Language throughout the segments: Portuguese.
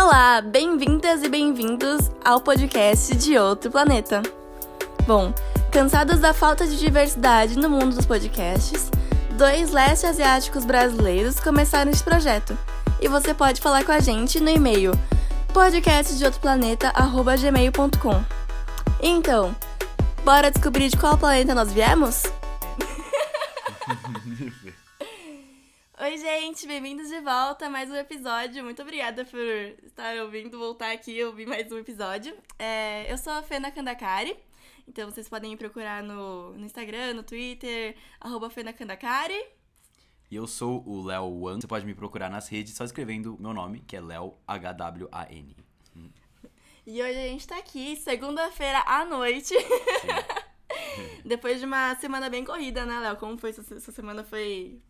Olá, bem-vindas e bem-vindos ao podcast de Outro Planeta. Bom, cansados da falta de diversidade no mundo dos podcasts, dois leste asiáticos brasileiros começaram esse projeto. E você pode falar com a gente no e-mail podcastdeoutroplaneta@gmail.com. Então, bora descobrir de qual planeta nós viemos? Oi, gente, bem-vindos de volta a mais um episódio. Muito obrigada por estar ouvindo, voltar aqui e ouvir mais um episódio. É, eu sou a Fena Kandakari, então vocês podem me procurar no, no Instagram, no Twitter, arroba Fena Kandakari. E eu sou o Léo Wan. Você pode me procurar nas redes só escrevendo meu nome, que é Léo HWAN. E hoje a gente tá aqui, segunda-feira à noite. Depois de uma semana bem corrida, né, Léo? Como foi? Essa essa semana foi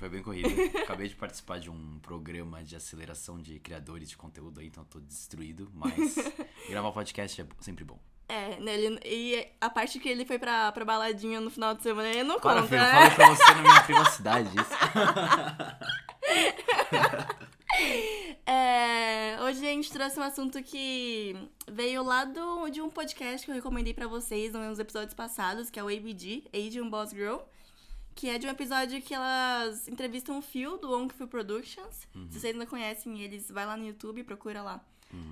Foi bem corrido. Acabei de participar de um programa de aceleração de criadores de conteúdo aí, então eu tô destruído, mas gravar podcast é sempre bom. É, né, ele, e a parte que ele foi pra, pra baladinha no final de semana, ele não Para, conta, filho, eu né? falo pra você na minha privacidade isso. É, hoje a gente trouxe um assunto que veio lá do, de um podcast que eu recomendei pra vocês nos episódios passados, que é o ABG, Asian Boss Girl. Que é de um episódio que elas entrevistam o Phil, do Wong Phil Productions. Se vocês não conhecem eles, vai lá no YouTube e procura lá.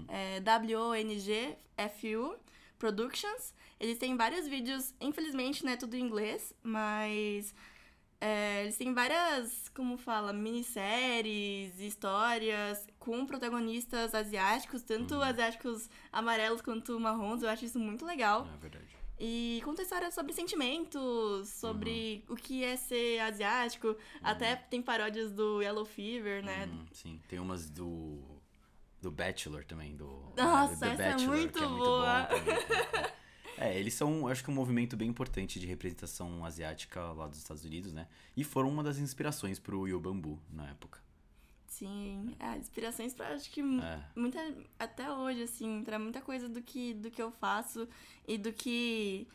É W-O-N-G-F-U Productions. Eles têm vários vídeos, infelizmente não é tudo em inglês, mas é, eles têm várias, como fala, minisséries, histórias com protagonistas asiáticos, tanto asiáticos amarelos quanto marrons. Eu acho isso muito legal. É verdade. E conta histórias sobre sentimentos, sobre o que é ser asiático. Até tem paródias do Yellow Fever, né? Hum, sim, tem umas do. Do Bachelor também, do. Nossa, The essa é Bachelor, muito é muito boa. bom também. É, eles são, acho que um movimento bem importante de representação asiática lá dos Estados Unidos, né? E foram uma das inspirações pro Yo Bambu na época. Sim, é, inspirações pra acho que É. muita até hoje assim, pra muita coisa do que do que eu faço e do que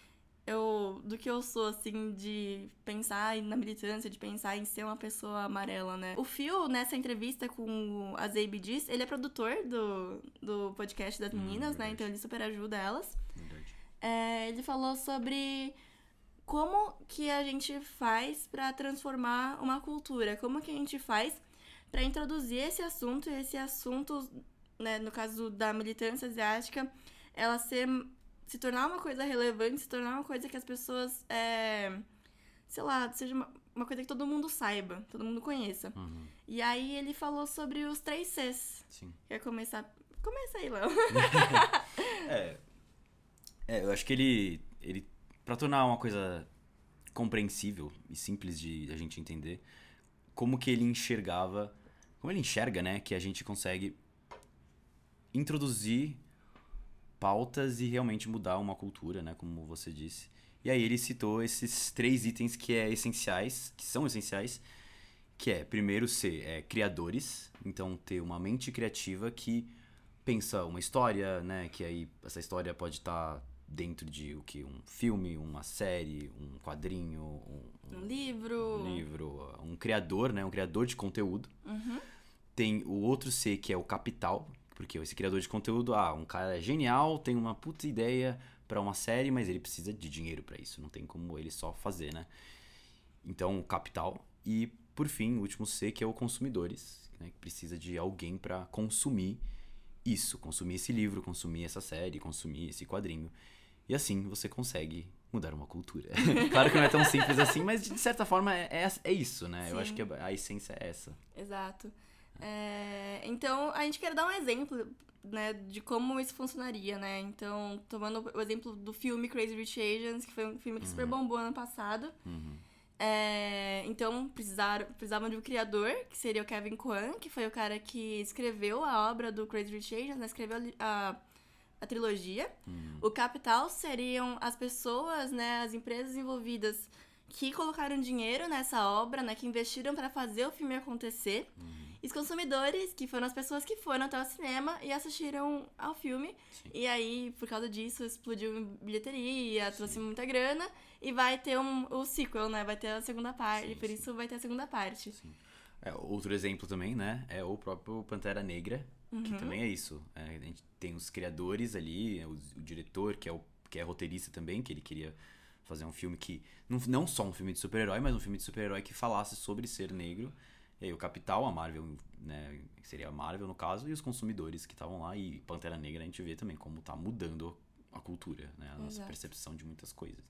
eu do que eu sou assim de pensar na militância, de pensar em ser uma pessoa amarela, né? O Phil nessa entrevista com a Zabe diz, ele é produtor do, do podcast das meninas, né? verdade. Então ele super ajuda elas. É, ele falou sobre como que a gente faz pra transformar uma cultura, como que a gente faz pra introduzir esse assunto, e esse assunto, né, no caso da militância asiática, ela ser, se tornar uma coisa relevante, se tornar uma coisa que as pessoas, é, sei lá, seja uma, uma coisa que todo mundo saiba, todo mundo conheça. Uhum, E aí ele falou sobre os três Cs. sim. Quer começar? Começa aí, Léo. É. É, eu acho que ele. ele pra tornar uma coisa compreensível e simples de a gente entender, como que ele enxergava. Como ele enxerga, né? Que a gente consegue introduzir pautas e realmente mudar uma cultura, né? Como você disse. E aí ele citou esses três itens que é essenciais, que são essenciais, que é primeiro ser é, criadores, então ter uma mente criativa que pensa uma história, né? Que aí essa história pode estar dentro de o que um filme, uma série, um quadrinho, um, Um livro. um livro, um criador, né? Um criador de conteúdo. Uhum. Tem o outro C que é o capital, porque esse criador de conteúdo, ah, um cara é genial, tem uma puta ideia pra uma série, mas ele precisa de dinheiro pra isso, não tem como ele só fazer, né? Então, o capital e por fim, o último C que é o consumidores, né, que precisa de alguém pra consumir isso, consumir esse livro, consumir essa série, consumir esse quadrinho. E assim você consegue mudar uma cultura. claro que não é tão simples assim, mas de certa forma é, é, é isso, né? Eu Sim. acho que a, a essência é essa. Exato. É, então, a gente quer dar um exemplo, né, de como isso funcionaria, né? Então, tomando o exemplo do filme Crazy Rich Asians, que foi um filme que super bombou ano passado. Uhum. É, então, precisaram, precisavam de um criador, que seria o Kevin Kwan, que foi o cara que escreveu a obra do Crazy Rich Asians, né? Escreveu a a, trilogia. O capital seriam as pessoas, né, as empresas envolvidas que colocaram dinheiro nessa obra, né, que investiram para fazer o filme acontecer. E os consumidores, que foram as pessoas que foram até o cinema e assistiram ao filme. Sim. E aí, por causa disso, explodiu bilheteria, trouxe muita grana. E vai ter um, o sequel, né? Vai ter a segunda parte. Sim, por sim. isso vai ter a segunda parte. Sim. É, outro exemplo também, né? É o próprio Pantera Negra, Uhum. que também é isso. É, a gente tem os criadores ali, o, o diretor, que é, o, que é roteirista também, que ele queria fazer um filme que. Não, não só um filme de super-herói, mas um filme de super-herói que falasse sobre ser negro. E aí o Capital, a Marvel, né? que Seria a Marvel no caso, e os consumidores que estavam lá. E Pantera Negra a gente vê também como tá mudando a cultura, né? A nossa Exato. percepção de muitas coisas.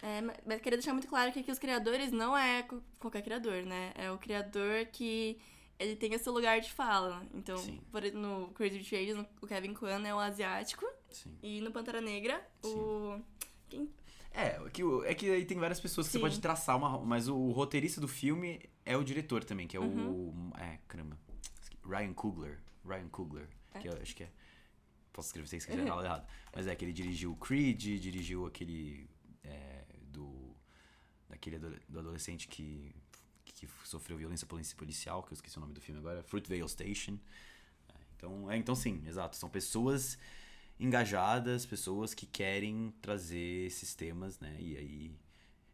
É, ma- mas queria deixar muito claro que aqui os criadores não é qualquer criador, né? É o criador que ele tem esse lugar de fala. Então, Sim. por, no Crazy Asians, o Kevin Kwan é o asiático. Sim. E no Pantera Negra, o... Quem... É, que, o- é que aí tem várias pessoas que Sim. você pode traçar uma. Mas o roteirista do filme é o diretor também, que é Uhum. o. É, caramba. Ryan Coogler. Ryan Coogler. Que eu acho que é. Posso escrever se escrever nada errado. Mas é que ele dirigiu Creed, dirigiu aquele. é, do. Daquele do adolescente que. que sofreu violência polici- policial, que eu esqueci o nome do filme agora. Fruitvale Station. É, então, é, então sim, exato. São pessoas engajadas, pessoas que querem trazer esses temas, né? E aí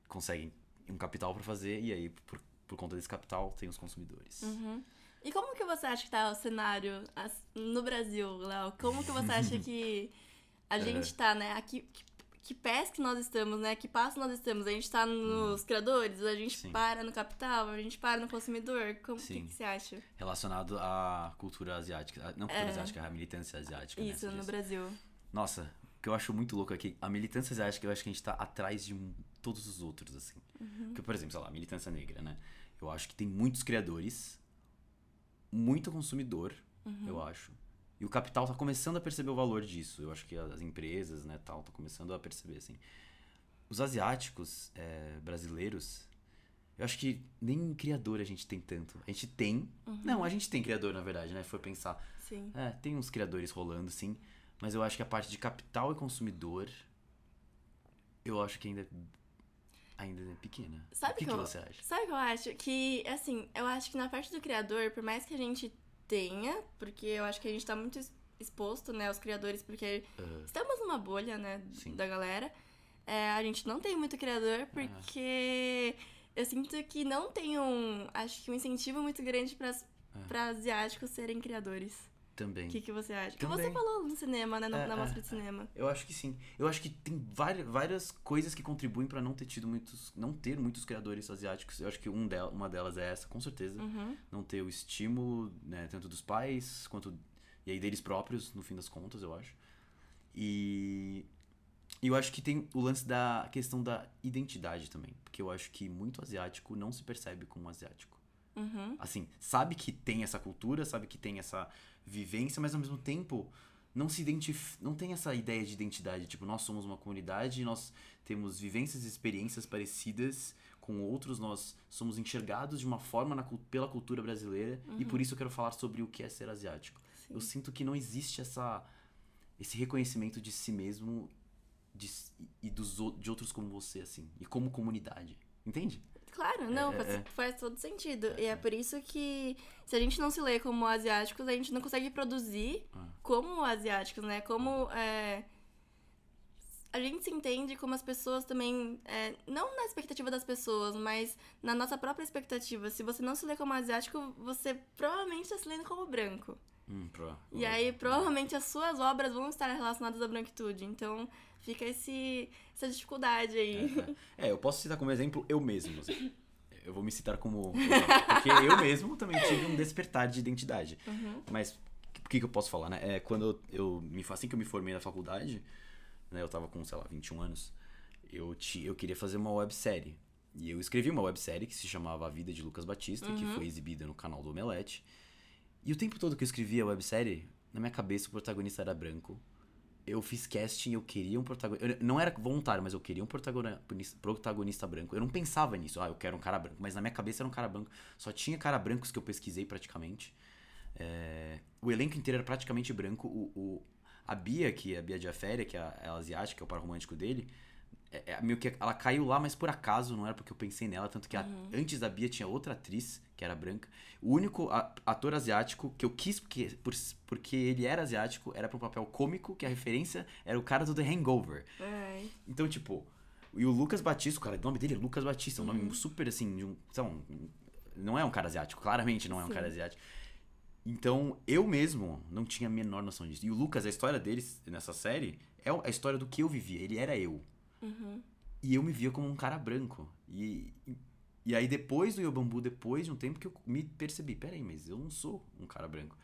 conseguem um capital pra fazer, e aí por, por conta desse capital tem os consumidores. Uhum. E como que você acha que tá o cenário no Brasil, Léo? Como que você acha que a gente tá, né? Aqui, que, que pés que nós estamos, né? Que passo nós estamos? A gente tá nos criadores, a gente Sim. para no capital, a gente para no consumidor? Como que, Sim. que você acha? Relacionado à cultura asiática. Não cultura É. asiática, à militância asiática. né, Isso, você no diz. Brasil. Nossa, o que eu acho muito louco aqui, a militância asiática, eu acho que a gente tá atrás de todos os outros, assim. Porque, por exemplo, sei lá, a militância negra, né? Eu acho que tem muitos criadores, muito consumidor, eu acho. E o capital tá começando a perceber o valor disso. Eu acho que as empresas, né, tal, tá começando a perceber, assim. Os asiáticos é, brasileiros, eu acho que nem criador a gente tem tanto. A gente tem. Não, a gente tem criador, na verdade, né? For pensar. Sim. É, tem uns criadores rolando, sim. Mas eu acho que a parte de capital e consumidor, eu acho que ainda é, ainda é pequena. Sabe o que, que que eu- você acha? Sabe o que eu acho? Que, assim, eu acho que na parte do criador, por mais que a gente tenha, porque eu acho que a gente tá muito ex- exposto, né, aos criadores, porque Aham. estamos numa bolha, né, Sim. da galera. É, a gente não tem muito criador, porque eu sinto que não tem um, acho que um incentivo muito grande para para asiáticos serem criadores. Também. O que, que você acha? Que Também. você falou no cinema, né, no- É, na é, mostra de cinema. Eu acho que sim. Eu acho que tem várias, várias coisas que contribuem pra não ter tido muitos. não ter muitos criadores asiáticos. Eu acho que um del, uma delas é essa, com certeza. Uhum. Não ter o estímulo, né, tanto dos pais quanto. E aí deles próprios, no fim das contas, eu acho. E. E eu acho que tem o lance da questão da identidade também. Porque eu acho que muito asiático não se percebe como asiático. Uhum. Assim, sabe que tem essa cultura, sabe que tem essa vivência, mas ao mesmo tempo não se identif... não tem essa ideia de identidade. Tipo, nós somos uma comunidade, nós temos vivências e experiências parecidas com outros, nós somos enxergados de uma forma na pela cultura brasileira e por isso eu quero falar sobre o que é ser asiático. Sim. Eu sinto que não existe essa esse reconhecimento de si mesmo de, e dos, de outros como você, assim, e como comunidade. Entende? Claro, não, é, faz, é. faz todo sentido. E é por isso que se a gente não se lê como asiáticos, a gente não consegue produzir Ah. como asiáticos, né? Como é, a gente se entende como as pessoas também, é, não na expectativa das pessoas, mas na nossa própria expectativa. Se você não se lê como asiático, você provavelmente está se lendo como branco. Hum, pro- E aí, provavelmente, as suas obras vão estar relacionadas à branquitude. Então, fica esse, essa dificuldade aí. É, eu posso citar como exemplo eu mesmo. assim. Eu vou me citar como. Porque eu mesmo também tive um despertar de identidade. Uhum. Mas o que, que eu posso falar, né? É, quando eu, me, assim que eu me formei na faculdade, né? Eu tava com, sei lá, 21 anos. Eu, ti, eu queria fazer uma websérie. E eu escrevi uma websérie que se chamava A Vida de Lucas Batista, que foi exibida no canal do Omelete. E o tempo todo que eu escrevia a websérie, na minha cabeça o protagonista era branco. Eu fiz casting, eu queria um protagonista. Não era voluntário, mas eu queria um protagonista, protagonista branco. Eu não pensava nisso, ah, eu quero um cara branco. Mas na minha cabeça era um cara branco. Só tinha cara brancos que eu pesquisei praticamente. É, o elenco inteiro era praticamente branco. O, o- a Bia, que é a Bia Diaféria, que é a, é a asiática, que é o par romântico dele, é, é meio que ela caiu lá, mas por acaso, não era porque eu pensei nela. Tanto que a- antes da Bia tinha outra atriz, que era branca. O único ator asiático que eu quis, porque, por- porque ele era asiático, era pra um papel cômico, que a referência era o cara do The Hangover. Ai. Então, tipo, e o Lucas Batista, o cara, o nome dele é Lucas Batista, um nome super assim, de um, um- não é um cara asiático, claramente não é um Sim. cara asiático. Então, eu mesmo não tinha a menor noção disso. E o Lucas, a história deles nessa série é a história do que eu vivia. Ele era eu. Uhum. E eu me via como um cara branco. E, e, aí, depois do Yobambu, depois de um tempo que eu me percebi: peraí, mas eu não sou um cara branco.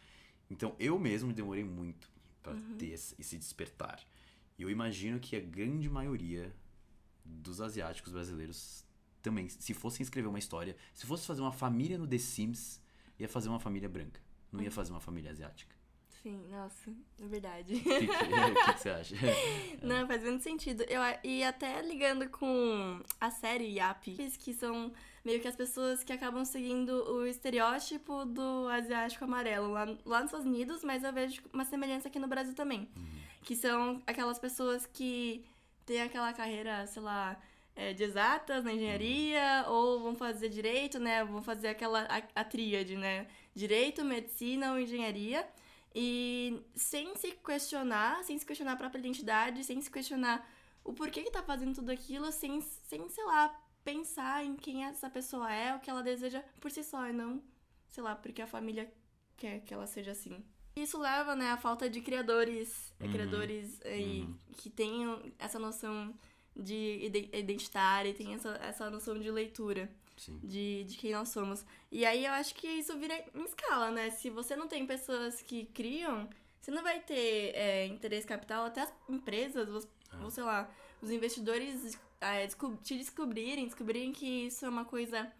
Então, eu mesmo demorei muito pra ter esse, esse despertar. E eu imagino que a grande maioria dos asiáticos brasileiros também, se fossem escrever uma história, se fosse fazer uma família no The Sims, ia fazer uma família branca. Não ia fazer uma família asiática. Sim, nossa, é verdade. O que, que- que você acha? Não, faz muito sentido. Eu, e até ligando com a série Yap, que são meio que as pessoas que acabam seguindo o estereótipo do asiático amarelo lá, lá nos Estados Unidos, mas eu vejo uma semelhança aqui no Brasil também. Que são aquelas pessoas que têm aquela carreira, sei lá, é, de exatas na engenharia, ou vão fazer direito, né? Vão fazer aquela a, a tríade, né? Direito, medicina ou engenharia. E sem se questionar, sem se questionar a própria identidade, sem se questionar o porquê que tá fazendo tudo aquilo, sem, sem, sei lá, pensar em quem essa pessoa é, o que ela deseja por si só, e não, sei lá, porque a família quer que ela seja assim. Isso leva, né, à falta de criadores, eh, Uhum. criadores aí Uhum. que tenham essa noção de ide- identitária e tem essa, essa noção de leitura Sim. de, de quem nós somos. E aí eu acho que isso vira em escala, né? Se você não tem pessoas que criam, você não vai ter é, interesse capital, até as empresas, os- É. ou sei lá, os investidores é, te descobrirem, descobrirem que isso é uma coisa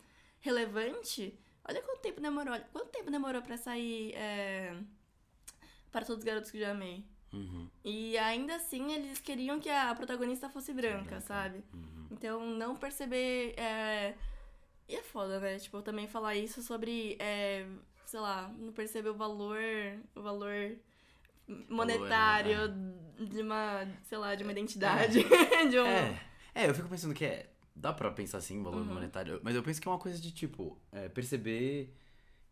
relevante. Olha quanto tempo demorou. olha Quanto tempo demorou pra sair é, para todos os garotos que já amei. Uhum. E ainda assim eles queriam que a protagonista fosse branca, branca. sabe? Uhum. Então, não perceber. É... E é foda, né? Tipo, também falar isso sobre. É... Sei lá, não perceber o valor. O valor monetário de uma. Sei lá, de uma identidade. de um. É, é, eu fico pensando que é. Dá pra pensar assim, valor Uhum. monetário, mas eu penso que é uma coisa de tipo, é, perceber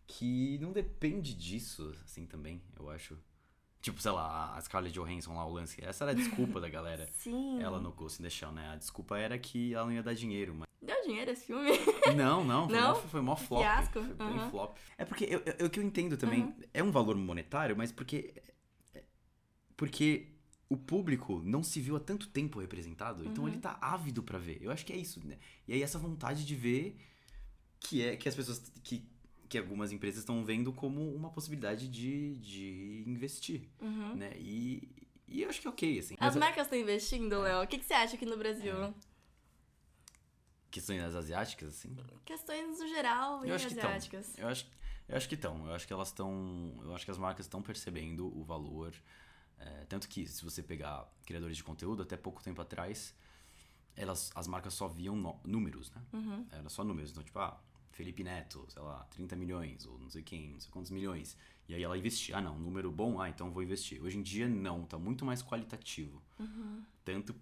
que não depende disso, assim também, eu acho. Tipo, sei lá, a Scarlett Johansson lá, o lance. Essa era a desculpa da galera. Sim. Ela no Ghost in the Shell, né? A desculpa era que ela não ia dar dinheiro, mas. Deu dinheiro esse filme? Não, não, foi, Não? Mó, foi mó flop. Fiasco? Foi bem Uhum. flop. É porque eu, eu- o que eu entendo também é um valor monetário, mas porque. Porque o público não se viu há tanto tempo representado, então Uhum. ele tá ávido pra ver. Eu acho que é isso, né? E aí essa vontade de ver que é que as pessoas. que, que algumas empresas estão vendo como uma possibilidade de, de investir, Uhum. né? E, e eu acho que é ok, assim. As Mas- marcas estão investindo, Léo? O que, que você acha aqui no Brasil? É. Questões asiáticas, assim. Questões no geral e asiáticas. Eu acho, eu acho que estão. Eu acho que elas estão. Eu acho que as marcas estão percebendo o valor. É, tanto que se você pegar criadores de conteúdo, até pouco tempo atrás, elas, as marcas só viam no- números, né? Uhum. Era só números. Então, tipo, ah, Felipe Neto, sei lá, 30 milhões, ou não sei quem, não sei quantos milhões. E aí ela investia. Ah, não, número bom, ah, então vou investir. Hoje em dia, não, tá muito mais qualitativo. Uhum. Tanto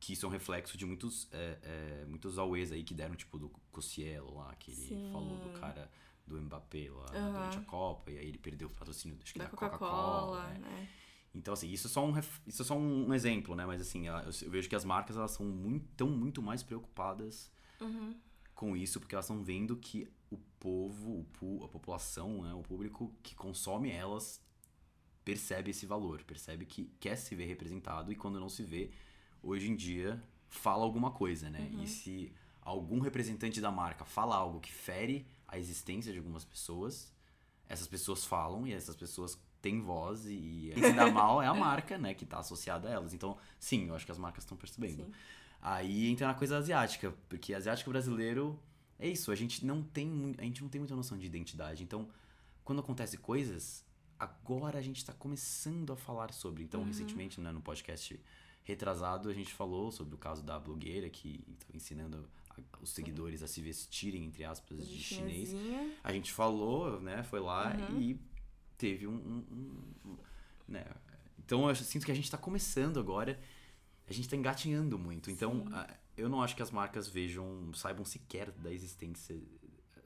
que isso é um reflexo de muitos, é, é, muitos auês aí que deram, tipo, do Cossielo lá, que ele Sim. falou do cara do Mbappé lá Aham. durante a Copa, e aí ele perdeu o patrocínio acho que Da da, Coca-Cola, Coca-Cola. né? né? Então, assim, isso é só um, isso é só um exemplo, né? Mas, assim, eu, vejo que as marcas, elas são muito, tão muito mais preocupadas Uhum. com isso, porque elas estão vendo que o povo, o a população, né? o público que consome elas percebe esse valor, percebe que quer se ver representado e quando não se vê, hoje em dia, fala alguma coisa, né? E se algum representante da marca fala algo que fere a existência de algumas pessoas, essas pessoas falam e essas pessoas têm voz e quem se dá mal é a marca, né, que tá associada a elas. Então, sim, eu acho que as marcas estão percebendo. Sim. Aí entra na coisa asiática, porque asiático brasileiro é isso, a gente não tem a gente não tem muita noção de identidade. Então, quando acontece coisas, agora a gente tá começando a falar sobre. Então, recentemente, né, no podcast retrasado, a gente falou sobre o caso da blogueira que estava ensinando a- os seguidores a se vestirem entre aspas de chinês. chinesinha. A gente falou, né, foi lá Uhum. e teve um, um- um- né? Então eu sinto que a gente tá começando agora, a gente tá engatinhando muito. Então Sim. eu não acho que as marcas vejam, saibam sequer da existência eh,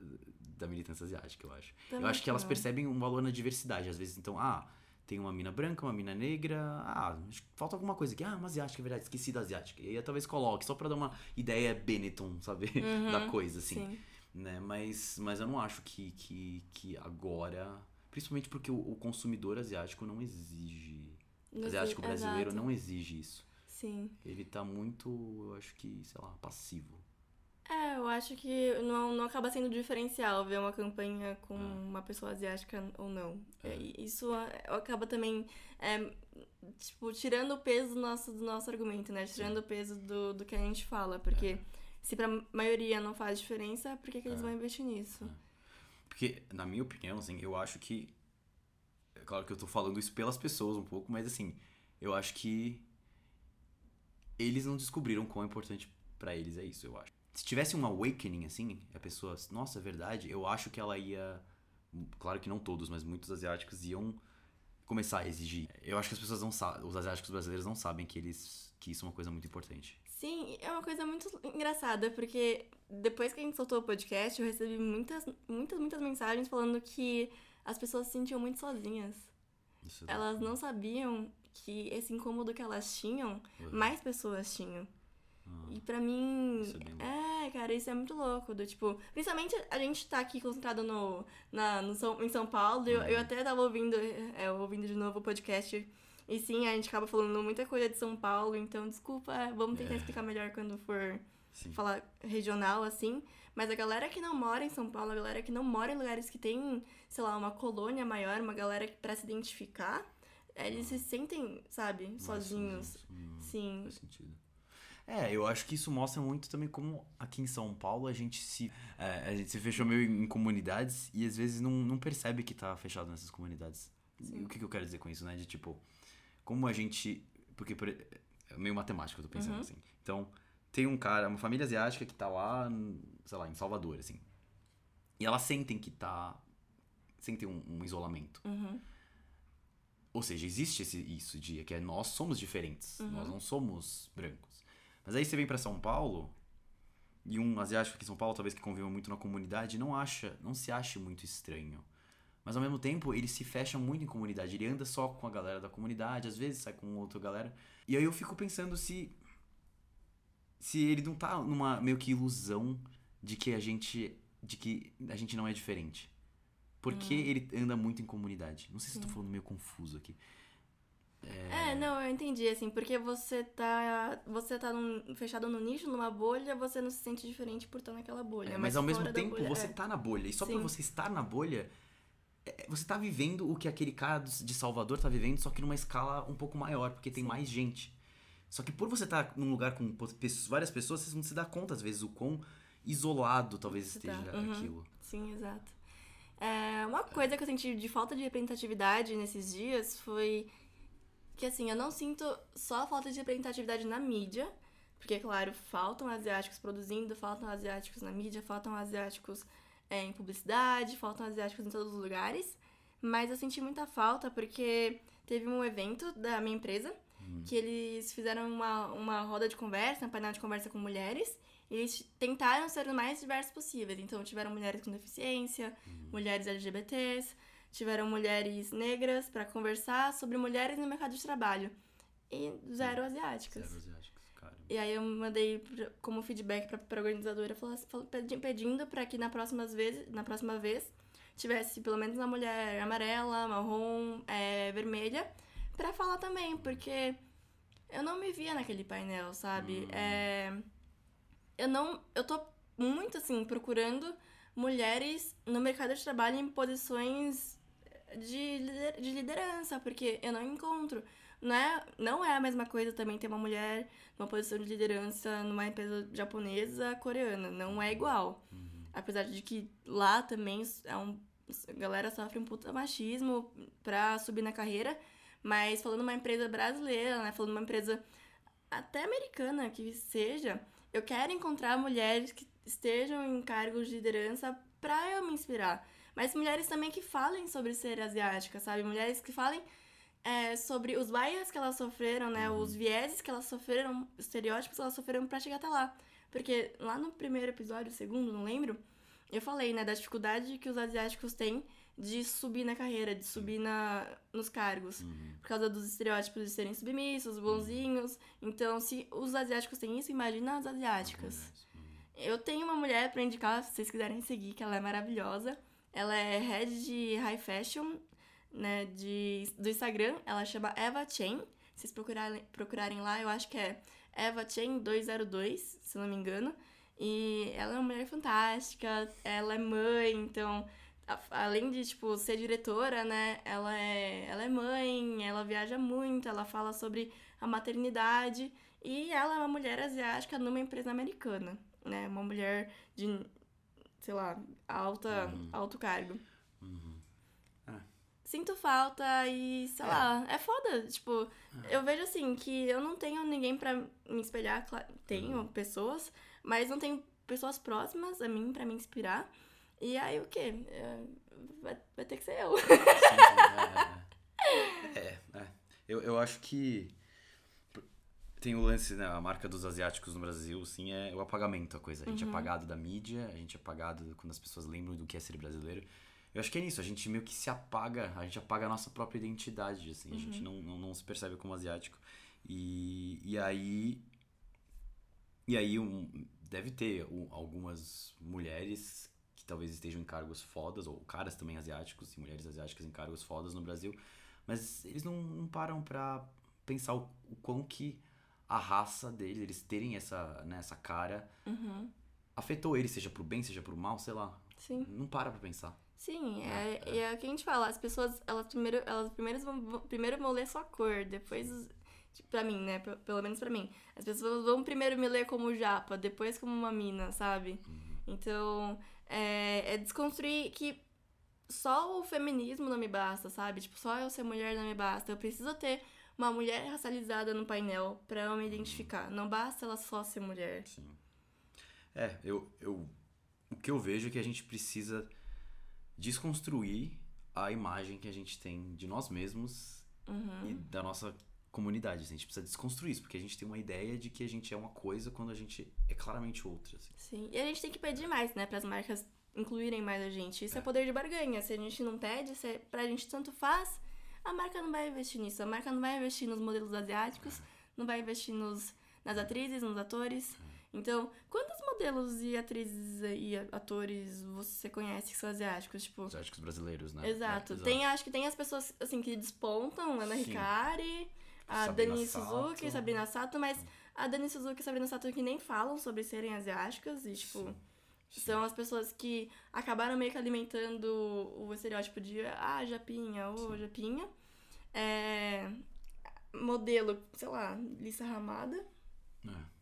da militância asiática, eu acho. Também eu acho que elas percebem um valor na diversidade. Às vezes, então, ah, tem uma mina branca, uma mina negra, ah, falta alguma coisa aqui. Ah, uma asiática, é verdade, esqueci da asiática. E aí talvez coloque, só pra dar uma ideia Benetton, sabe? da coisa, assim. Sim. né? Mas, mas eu não acho que, que, que agora. Principalmente porque o, o consumidor asiático não exige. Não asiático brasileiro exato. não exige isso. Sim. Ele tá muito, eu acho que, sei lá, passivo. É, eu acho que não, não acaba sendo diferencial ver uma campanha com Ah. uma pessoa asiática ou não. É. Isso é, acaba também, é, tipo, tirando o peso do nosso, do nosso argumento, né? Tirando o peso do, do que a gente fala. Porque se pra maioria não faz diferença, por que, que eles É. vão investir nisso? Porque, na minha opinião, assim, eu acho que. É claro que eu tô falando isso pelas pessoas um pouco, mas assim, eu acho que. Eles não descobriram quão importante pra eles é isso, eu acho. Se tivesse um awakening, assim, a pessoa, nossa, é verdade, eu acho que ela ia. Claro que não todos, mas muitos asiáticos iam começar a exigir. Eu acho que as pessoas não sabem, os asiáticos brasileiros não sabem que eles que isso é uma coisa muito importante. Sim, é uma coisa muito engraçada, porque depois que a gente soltou o podcast, eu recebi muitas, muitas, muitas mensagens falando que as pessoas se sentiam muito sozinhas. Isso Elas não sabiam que esse incômodo que elas tinham, Uhum. mais pessoas tinham. Ah, E pra mim. É. É, cara, isso é muito louco. Do, tipo, principalmente a gente tá aqui concentrado no, na, no São, em São Paulo. Eu, Uhum. eu até tava ouvindo, é, ouvindo de novo o podcast. E sim, a gente acaba falando muita coisa de São Paulo, então desculpa, vamos tentar É. explicar melhor quando for sim. falar regional, assim. Mas a galera que não mora em São Paulo, a galera que não mora em lugares que tem, sei lá, uma colônia maior, uma galera que pra se identificar, eles se sentem, sabe, sozinhos. Hum. Sim. Faz sentido. É, eu acho que isso mostra muito também como aqui em São Paulo a gente se. é, a gente se fechou meio em comunidades e às vezes não, não percebe que tá fechado nessas comunidades. Sim. o que, que eu quero dizer com isso, né? De tipo, como a gente. Porque por- é meio matemático eu tô pensando Uhum. assim. Então, tem um cara, uma família asiática que tá lá, sei lá, em Salvador, assim. E elas sentem que tá. Sentem um, um isolamento. Uhum. Ou seja, existe esse, isso de que é nós somos diferentes, Uhum. nós não somos brancos. Mas aí você vem pra São Paulo e um asiático aqui em São Paulo, talvez que conviva muito na comunidade, não acha, não se acha muito estranho. Mas ao mesmo tempo, ele se fecha muito em comunidade, ele anda só com a galera da comunidade, às vezes sai com outra galera. E aí eu fico pensando se se ele não tá numa meio que ilusão de que a gente de que a gente não é diferente. Porque ele anda muito em comunidade. Não sei se eu tô falando meio confuso aqui. É, não, eu entendi, assim, porque você tá. Você tá num- fechado no nicho, numa bolha, você não se sente diferente por estar naquela bolha. É, mas ao mesmo tempo bolha- você é. tá na bolha. E só por Sim. você estar na bolha, é, você tá vivendo o que aquele cara de Salvador tá vivendo, só que numa escala um pouco maior, porque tem mais gente. Só que por você estar num lugar com várias pessoas, você não se dá conta, às vezes, o quão isolado talvez Você esteja tá, uhum. aquilo. Sim, exato. É, uma coisa que eu senti de falta de representatividade nesses dias foi que, assim, eu não sinto só falta de representatividade na mídia, porque, claro, faltam asiáticos produzindo, faltam asiáticos na mídia, faltam asiáticos é, em publicidade, faltam asiáticos em todos os lugares, mas eu senti muita falta porque teve um evento da minha empresa que eles fizeram uma, uma roda de conversa, um painel de conversa com mulheres, e eles tentaram ser o mais diversos possíveis. Então, tiveram mulheres com deficiência, mulheres LGBTs, tiveram mulheres negras para conversar sobre mulheres no mercado de trabalho. E zero asiáticas. Zero asiáticos, cara. E aí eu mandei como feedback pra, pra organizadora pedi- pedindo pra que na próxima vez, na próxima vez tivesse pelo menos uma mulher amarela, marrom, é, vermelha, pra falar também, porque eu não me via naquele painel, sabe? É, eu não. Eu tô muito assim, procurando mulheres no mercado de trabalho em posições de, de liderança, porque eu não encontro. Não é, não é a mesma coisa também ter uma mulher numa posição de liderança numa empresa japonesa, coreana. Não é igual. Apesar de que lá também é um, a galera sofre um puta machismo pra subir na carreira. Mas falando uma empresa brasileira, né? Falando uma empresa até americana que seja, eu quero encontrar mulheres que estejam em cargos de liderança pra eu me inspirar. Mas mulheres também que falem sobre ser asiática, sabe? Mulheres que falem é, sobre os bias que elas sofreram, né? Os vieses que elas sofreram, os estereótipos que elas sofreram pra chegar até lá. Porque lá no primeiro episódio, segundo, não lembro, eu falei, né, da dificuldade que os asiáticos têm de subir na carreira, de subir na, nos cargos. Uhum. Por causa dos estereótipos de serem submissos, bonzinhos. Então, se os asiáticos têm isso, imagina as asiáticas. Uhum. Eu tenho uma mulher pra indicar, se vocês quiserem seguir, que ela é maravilhosa. Ela é head de high fashion, né, de, do Instagram. Ela chama Eva Chen. Se vocês procurarem, procurarem lá, eu acho que é Eva Chen 202, se não me engano. E ela é uma mulher fantástica, ela é mãe, então, além de, tipo, ser diretora, né, ela é, ela é mãe, ela viaja muito, ela fala sobre a maternidade. E ela é uma mulher asiática numa empresa americana, né, uma mulher de, sei lá, alta, Uhum. alto cargo. Uhum. Sinto falta e, sei É. lá, é foda. Tipo, eu vejo assim que eu não tenho ninguém pra me espelhar. Tenho Uhum. pessoas, mas não tenho pessoas próximas a mim pra me inspirar. E aí o quê? É, vai, vai ter que ser eu. Sim, sim, é, é, é, é. Eu, eu acho que tem o lance, né, a marca dos asiáticos no Brasil, sim, é o apagamento, a coisa. A gente é apagado da mídia, a gente é apagado quando as pessoas lembram do que é ser brasileiro. Eu acho que é isso, a gente meio que se apaga, a gente apaga a nossa própria identidade, assim, a gente não, não, não se percebe como asiático. E, e aí. E aí um, deve ter um- algumas mulheres que talvez estejam em cargos fodas, ou caras também asiáticos e mulheres asiáticas em cargos fodas no Brasil, mas eles não, não param pra pensar o, o quão que a raça deles, eles terem essa, né, essa cara, Uhum. afetou eles, seja pro bem, seja pro mal, sei lá. Sim. Não para pra pensar. Sim, É, é, e é o que a gente fala, as pessoas, elas primeiro, elas primeiro vão, primeiro vão ler sua cor, depois, tipo, pra mim, né, pe- pelo menos pra mim, as pessoas vão primeiro me ler como japa, depois como uma mina, sabe? Então, é, é desconstruir que só o feminismo não me basta, sabe? Tipo, só eu ser mulher não me basta, eu preciso ter uma mulher racializada no painel pra eu me identificar, não basta ela só ser mulher. Sim. É, eu, eu. O que eu vejo é que a gente precisa desconstruir a imagem que a gente tem de nós mesmos Uhum. e da nossa comunidade. assim. A gente precisa desconstruir isso, porque a gente tem uma ideia de que a gente é uma coisa quando a gente é claramente outra. assim. Sim, e a gente tem que pedir mais, né, pras marcas incluírem mais a gente. Isso é, É. poder de barganha. Se a gente não pede, se é- pra gente tanto faz, a marca não vai investir nisso. A marca não vai investir nos modelos asiáticos, não vai investir nos, nas atrizes, nos atores. Então, quantos modelos e atrizes e atores você conhece que são asiáticos? Tipo, Os asiáticos brasileiros, né? exato. É, Tem, acho que tem as pessoas, assim, que despontam, Ana Sim. Hikari, a Sabrina Dani Sato. Suzuki, Sabrina Sato, mas a Dani Suzuki e Sabrina Sato que nem falam sobre serem asiáticas e, tipo, Sim. São as pessoas que acabaram meio que alimentando o estereótipo de, ah, japinha, ô, japinha. É, modelo, sei lá, Lissa Ramada. É.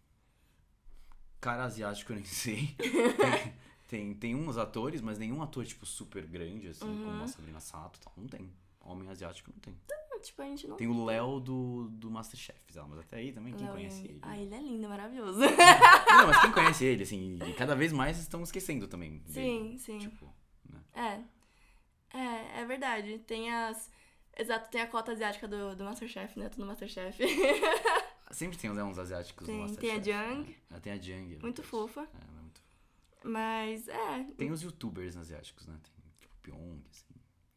Cara asiático eu nem sei. tem, tem uns atores, mas nenhum ator, tipo, super grande, assim, Uhum. como a Sabrina Sato e tal. Não tem. Homem asiático não tem. Tipo, a gente não Tem o Léo do, do Masterchef, mas até aí também, quem Léo conhece Yang. ele? Ah, ele é lindo, maravilhoso. Não, mas quem conhece ele, assim, e cada vez mais estão esquecendo também. dele. sim, sim. Tipo, né? É. É, é verdade. Tem as. Exato, tem a cota asiática do, do Masterchef, né? Tô no Masterchef. Sempre tem uns, né, uns asiáticos Tem- no tem a Masterchef. Jung. né? Ah, Tem a Jung. é Muito fofa. É, é muito. Mas, é. Tem os youtubers asiáticos, né? Tem, tipo, Pyong, assim.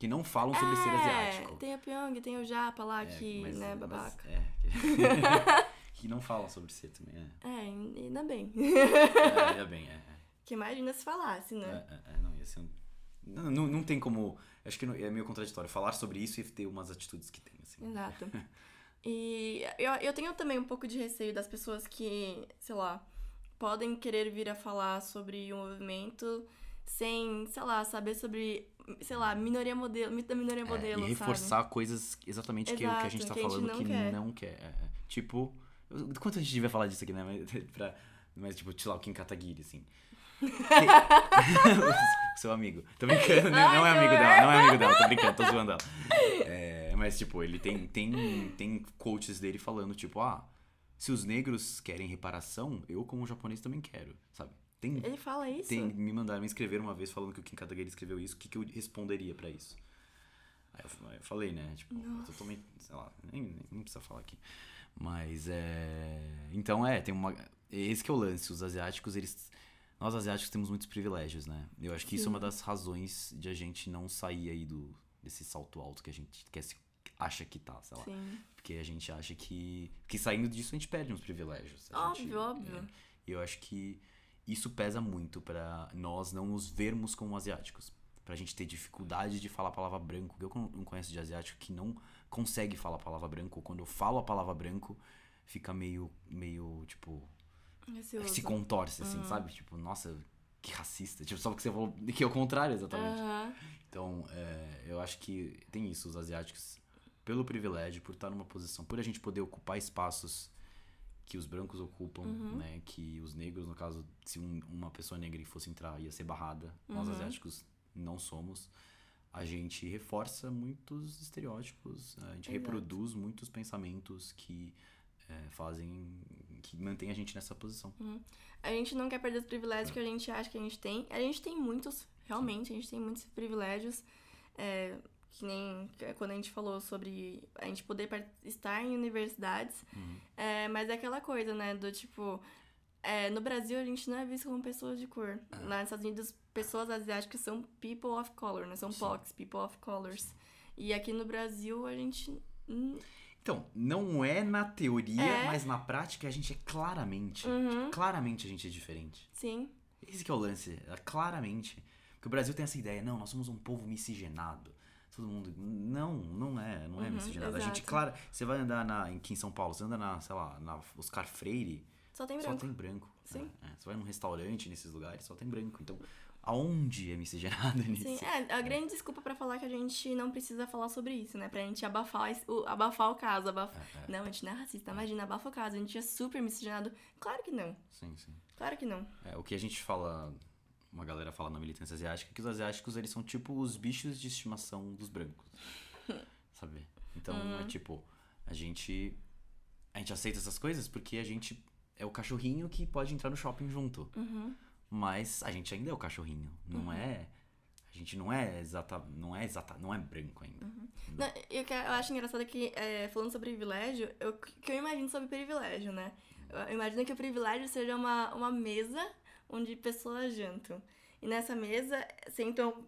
Que não falam sobre ser é, asiático. Tem o Pyong, tem o Japa lá, É, que, mas- né, mas- babaca. é. que- que não falam sobre ser também. É, É, ainda bem. é ainda bem, é. é. que imagina se falasse, É, né? é, é, não, ia ser um... não, não, não tem como. Acho que é meio contraditório falar sobre isso e ter umas atitudes que tem, assim. Exato. E eu, eu tenho também um pouco de receio das pessoas que, sei lá, podem querer vir a falar sobre o movimento sem, sei lá, saber sobre, sei lá, minoria modelo, mito da minoria É, modelo, e reforçar coisas exatamente que, que a Exato, gente tá que a gente falando não que quer. não quer. é, é. Tipo, quanto a gente devia falar disso aqui, né? Mas, pra, mas tipo, sei lá, o Kim Kataguiri, assim. Seu amigo. Tô brincando, né? Ai, não é amigo dela, não é amigo dela, tô brincando, tô zoando ela. É, mas, tipo, ele tem, tem, tem quotes dele falando, tipo, ah, se os negros querem reparação, eu, como japonês, também quero, sabe? Tem, Ele fala isso? tem, me mandaram, me escreveram uma vez falando que o Kim Kataguiri escreveu isso, o que, que eu responderia pra isso? Aí eu, eu falei, né? Tipo, eu totalmente, sei lá, nem, nem, precisa falar aqui. Mas é. Então é, tem uma. Esse que é o lance. Os asiáticos, eles. Nós asiáticos temos muitos privilégios, né? Eu acho que isso é uma das razões de a gente não sair aí do, desse salto alto que a gente quer se, acha que tá, sei lá. Sim. Porque a gente acha que. Que saindo disso a gente perde uns privilégios. Óbvio, gente- óbvio. é, e eu acho que isso pesa muito pra nós não nos vermos como asiáticos. Pra gente ter dificuldade de falar a palavra branco. Eu não conheço de asiático que não consegue falar a palavra branco. Quando eu falo a palavra branco, fica meio, meio, tipo, se contorce, assim, sabe? Tipo, nossa, que racista. Tipo, só porque você falou que é o contrário, exatamente. Aham. Então, é, eu acho que tem isso, os asiáticos, pelo privilégio, por estar numa posição, por a gente poder ocupar espaços que os brancos ocupam, né? Que os negros, no caso, se um- uma pessoa negra fosse entrar, ia ser barrada. Nós, asiáticos, não somos. A gente reforça muitos estereótipos, a gente Exato. reproduz muitos pensamentos que é, fazem, que mantém a gente nessa posição. A gente não quer perder os privilégios que a gente acha que a gente tem. A gente tem muitos, realmente, a gente tem muitos privilégios. É, que nem quando a gente falou sobre a gente poder estar em universidades. É, mas é aquela coisa, né? Do tipo. é, no Brasil a gente não é visto como pessoas de cor. Lá nos Estados Unidos, pessoas asiáticas são people of color, né? São Sim. POCs, people of colors. E aqui no Brasil a gente. Então, não é na teoria, É. mas na prática a gente é claramente, Uhum. claramente a gente é diferente. Sim. Esse que é o lance, é claramente. Porque o Brasil tem essa ideia, não, nós somos um povo miscigenado. Todo mundo. Não, não é, não é Uhum, miscigenado. A gente, claro, você vai andar na, aqui em São Paulo, você anda na, sei lá, na Oscar Freire, Só tem só branco. tem branco. Sim. É, é. Você vai num restaurante nesses lugares, só tem branco. Então, aonde é miscigenado nisso? Sim, é, a grande desculpa pra falar que a gente não precisa falar sobre isso, né? Pra gente abafar, o, abafar o caso. abaf- É, é. Não, a gente não é racista, imagina, abafa o caso. A gente é super miscigenado. Claro que não. Sim, sim. Claro que não. É, o que a gente fala, uma galera fala na militância asiática, é que os asiáticos, eles são tipo os bichos de estimação dos brancos. sabe? Então, é tipo, a gente a gente aceita essas coisas porque a gente é o cachorrinho que pode entrar no shopping junto. Uhum. Mas a gente ainda é o cachorrinho, não é a gente não é exata, não é exata, não é branco ainda. Não, eu, que- eu acho engraçado que, é, falando sobre privilégio, eu, que eu imagino sobre privilégio, né? Eu imagino que o privilégio seja uma, uma mesa onde pessoas jantam. E nessa mesa sentam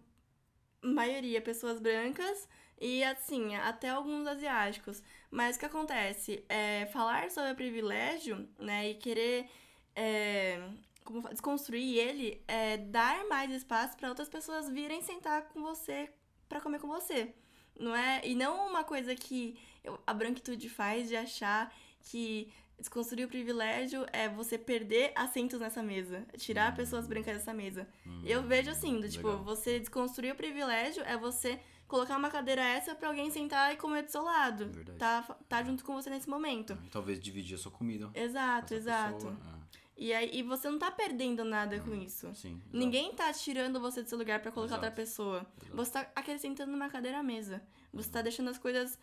maioria pessoas brancas e, assim, até alguns asiáticos. Mas o que acontece? É, falar sobre privilégio, né, e querer é, como desconstruir ele, é dar mais espaço para outras pessoas virem sentar com você para comer com você. Não é? E não uma coisa que a branquitude faz de achar que desconstruir o privilégio é você perder assentos nessa mesa, tirar pessoas brancas dessa mesa. Eu vejo assim, do tipo, legal. você desconstruir o privilégio é você colocar uma cadeira extra pra alguém sentar e comer do seu lado. Verdade. Tá, tá junto com você nesse momento. E talvez dividir a sua comida. com Exato, essa exato. E aí e você não tá perdendo nada com isso. É, sim. exato. Ninguém tá tirando você do seu lugar pra colocar outra Exato. pessoa. Exato. Você tá acrescentando uma cadeira à mesa. Você tá deixando as coisas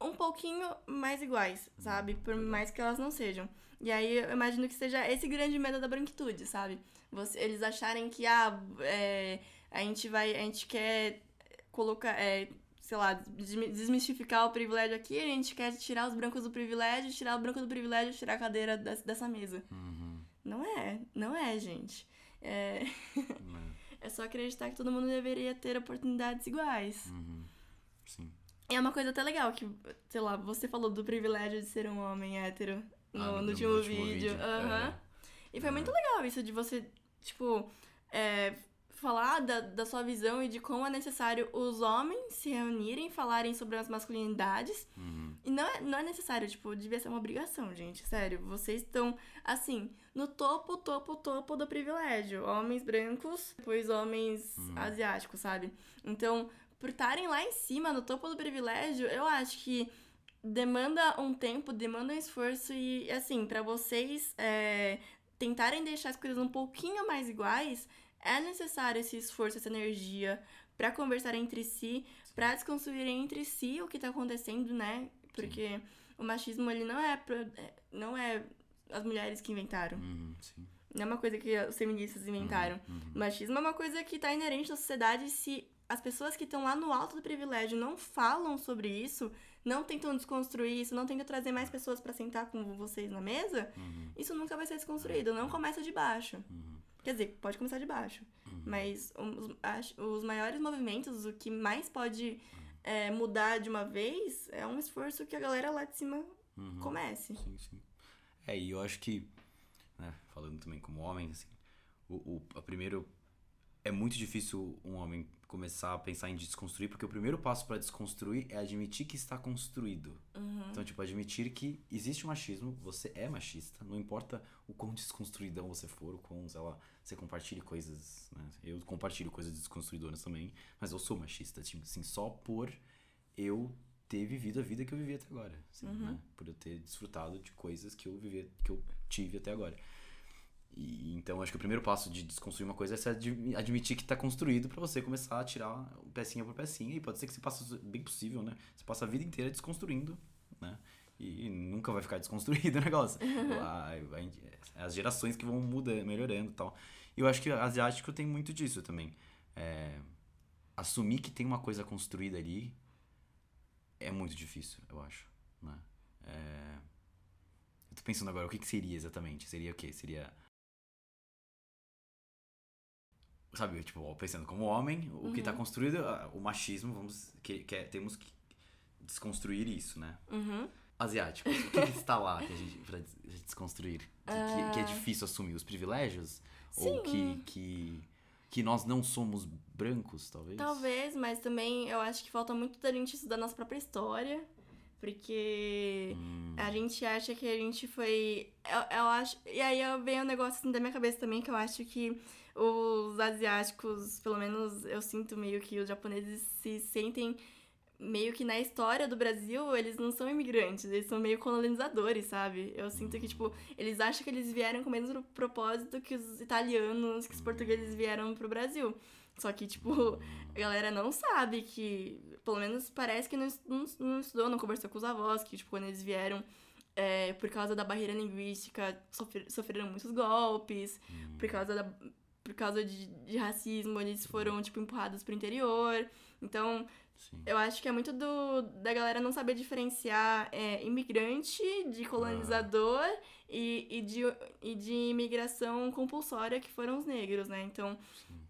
um pouquinho mais iguais, sabe? Por legal. mais que elas não sejam. E aí eu imagino que seja esse grande medo da branquitude, sabe? Você, eles acharem que, ah, é, a gente vai. A gente quer colocar. É, sei lá, desmi- desmistificar o privilégio aqui, a gente quer tirar os brancos do privilégio, tirar o branco do privilégio, tirar a cadeira des- dessa mesa. Uhum. Não é, não é, gente. É, É. é só acreditar que todo mundo deveria ter oportunidades iguais. Uhum. Sim. É uma coisa até legal que, sei lá, você falou do privilégio de ser um homem hétero no, Ah, no último, vídeo. Aham. E foi muito legal isso de você, tipo, é, falar da, da sua visão e de como é necessário os homens se reunirem, falarem sobre as masculinidades. Uhum. E não é, não é necessário, tipo, devia ser uma obrigação, gente. Sério, vocês estão, assim, no topo, topo, topo do privilégio. Homens brancos, depois homens asiáticos, sabe? Então, por estarem lá em cima, no topo do privilégio, eu acho que demanda um tempo, demanda um esforço e, assim, pra vocês é, tentarem deixar as coisas um pouquinho mais iguais, é necessário esse esforço, essa energia pra conversar entre si, pra desconstruírem entre si o que tá acontecendo, né? Porque o machismo, ele não é, pro- não é as mulheres que inventaram. Uhum. Sim. Não é uma coisa que os feministas inventaram. Uhum. O machismo é uma coisa que tá inerente à sociedade. Se as pessoas que estão lá no alto do privilégio não falam sobre isso, não tentam desconstruir isso, não tentam trazer mais pessoas pra sentar com vocês na mesa, Uhum. isso nunca vai ser desconstruído. Não começa de baixo. Uhum. Quer dizer, pode começar de baixo. Mas os, os maiores movimentos, o que mais pode é, mudar de uma vez, é um esforço que a galera lá de cima Uhum. comece. Sim, sim. É, e eu acho que, né, falando também como homem, assim, o, o primeiro é muito difícil um homem começar a pensar em desconstruir, porque o primeiro passo para desconstruir é admitir que está construído. Uhum. Então, tipo, admitir que existe machismo, você é machista, não importa o quão desconstruidão você for, o quão, sei lá, você compartilhe coisas, né? Eu compartilho coisas desconstruidoras também, mas eu sou machista, tipo, assim, só por eu ter vivido a vida que eu vivi até agora, assim, né? Por eu ter desfrutado de coisas que eu vivi, que eu tive até agora. E, então, acho que o primeiro passo de desconstruir uma coisa é admi- admitir que está construído para você começar a tirar pecinha por pecinha. E pode ser que você passe, bem possível, né? Você passa a vida inteira desconstruindo, né? E nunca vai ficar desconstruído o negócio. Vai- as gerações que vão mudando, melhorando e tal. E eu acho que asiático tem muito disso também. É, assumir que tem uma coisa construída ali é muito difícil, eu acho. Né? É, eu tô pensando agora, o que, que seria exatamente? Seria o quê? Seria sabe, tipo, pensando como homem, o que tá construído, ah, o machismo, vamos, que, que é- temos que desconstruir isso, né? Uhum. Asiáticos, o que, que está lá que a gente, pra des- desconstruir? Que, que- que é difícil assumir os privilégios? Ou que, Sim. que, que nós não somos brancos, talvez? Talvez, mas também eu acho que falta muito da gente estudar nossa própria história. Porque Hum, a gente acha que a gente foi. Eu, eu acho. E aí eu venho um negócio assim da minha cabeça também que eu acho que os asiáticos, pelo menos eu sinto meio que os japoneses se sentem meio que na história do Brasil, eles não são imigrantes, eles são meio colonizadores, sabe? Eu sinto que, tipo, eles acham que eles vieram com o mesmo propósito que os italianos, que os portugueses vieram pro Brasil. Só que, tipo, a galera não sabe que, pelo menos parece que não, não, estudou, não conversou com os avós, que, tipo, quando eles vieram, é, por causa da barreira linguística, sofrer- sofreram muitos golpes, por causa da por causa de, de racismo, eles foram, tipo, empurrados pro interior. Então, sim. eu acho que é muito do, da galera não saber diferenciar é, imigrante de colonizador e, e, de, e de imigração compulsória, que foram os negros, né? Então,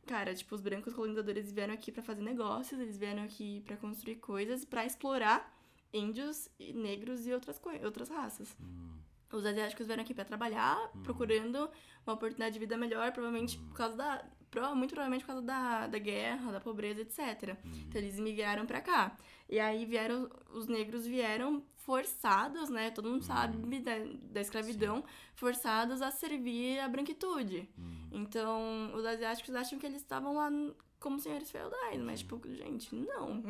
cara, tipo, os brancos colonizadores vieram aqui pra fazer negócios, eles vieram aqui pra construir coisas, pra explorar índios, negros e outras, outras raças. Hum, Os asiáticos vieram aqui pra trabalhar, procurando uma oportunidade de vida melhor, provavelmente por causa da. Muito provavelmente por causa da, da guerra, da pobreza, etc. Então eles migraram pra cá. E aí vieram. Os negros vieram forçados, né? Todo mundo sabe da, da escravidão, forçados a servir a branquitude. Então, os asiáticos acham que eles estavam lá como senhores feudais, mas, tipo, gente, não.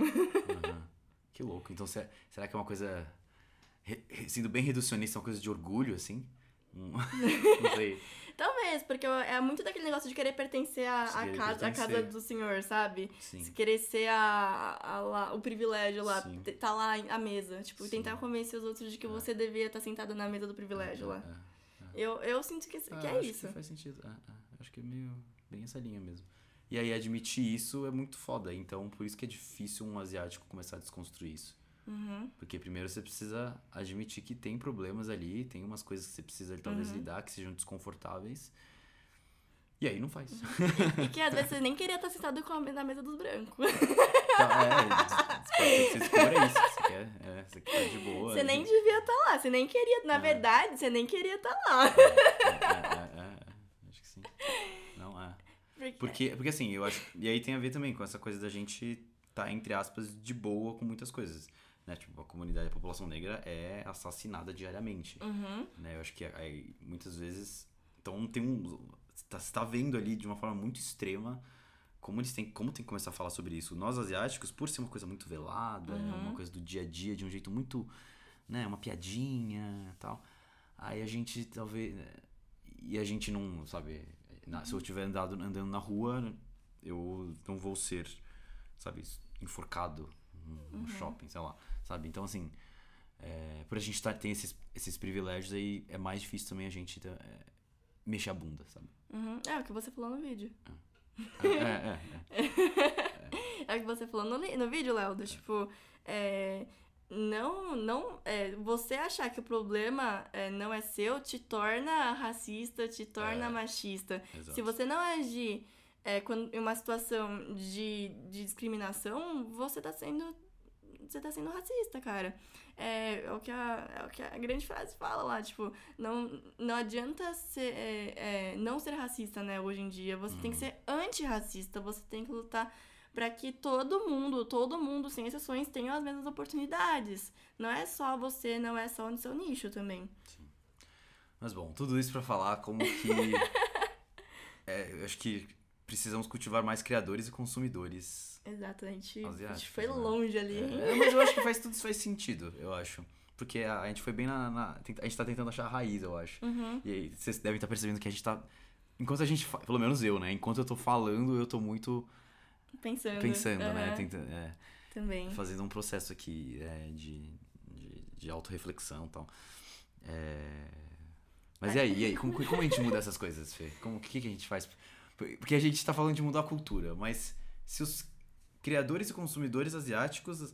Que louco. Então, se- será que é uma coisa. Re- sendo bem reducionista, é uma coisa de orgulho, assim? Não sei. Talvez, porque é muito daquele negócio de querer pertencer à casa, à casa pertencer. do senhor, sabe? Sim. Se querer ser a, a lá- o privilégio lá, Sim. te- tá lá à mesa. Tipo, Sim. tentar convencer os outros de que você devia estar sentado na mesa do privilégio lá. É. Eu, eu sinto que, que Ah, é acho isso. Que faz sentido. Acho que é meio bem essa linha mesmo. E aí admitir isso é muito foda. Então por isso que é difícil um asiático começar a desconstruir isso. Uhum. Porque primeiro você precisa admitir que tem problemas ali, tem umas coisas que você precisa talvez Uhum. lidar que sejam desconfortáveis. E aí não faz. E que às vezes você nem queria estar sentado na mesa dos brancos. Então, é, que você descubra isso. Você quer, é, você quer de boa. Você nem devia estar lá. Você nem queria. Na verdade, você nem queria estar lá. É, é, é, é, acho que sim. Não é. Porque, Porque, porque assim, eu acho. E aí tem a ver também com essa coisa da gente tá, entre aspas, de boa com muitas coisas. Né? Tipo, a comunidade, a população negra é assassinada diariamente. Uhum. Né? Eu acho que aí, muitas vezes. Então tem um. Você tá, vendo ali de uma forma muito extrema como eles têm. Como tem que começar a falar sobre isso. Nós asiáticos, por ser uma coisa muito velada, uma coisa do dia a dia, de um jeito muito. né, uma piadinha e tal. Aí a gente talvez. E a gente não, sabe. na- se eu estiver andado, andando na rua, eu não vou ser, sabe, enforcado no no shopping, sei lá. Sabe? Então, assim. É, por a gente tá, ter esses, esses privilégios aí, é mais difícil também a gente tá, é, mexer a bunda, sabe? Uhum. É o que você falou no vídeo. É, é, é. É o que você falou no, no vídeo, Léo, do tipo, é, não, não, é, você achar que o problema é, não é seu te torna racista, te torna É. machista. Exato. Se você não agir é, quando, em uma situação de, de discriminação, você tá sendo você tá sendo racista, cara. É, é, o que a, é o que a grande frase fala lá, tipo, não, não adianta ser, é, é, não ser racista, né, hoje em dia. Você tem que ser antirracista, você tem que lutar para que todo mundo, todo mundo, sem exceções, tenha as mesmas oportunidades. Não é só você, não é só no seu nicho também. Sim. Mas bom, tudo isso para falar como que. é, eu acho que precisamos cultivar mais criadores e consumidores. Exatamente. Asiáticos, a gente foi né? longe ali. É, mas eu acho que faz tudo isso faz sentido, eu acho. Porque a, a gente foi bem na, na- A gente tá tentando achar a raiz, eu acho. Uhum. E aí vocês devem estar percebendo que a gente tá. Enquanto a gente. Pelo menos eu, né? Enquanto eu tô falando, eu tô muito Pensando. pensando, né? Aham, Tentando, é, Também. fazendo um processo aqui é, de, de, de autorreflexão e tal. É... Mas e aí? E aí? Como, como a gente muda essas coisas, Fê? O que, que a gente faz? Porque a gente tá falando de mudar a cultura, mas se os criadores e consumidores asiáticos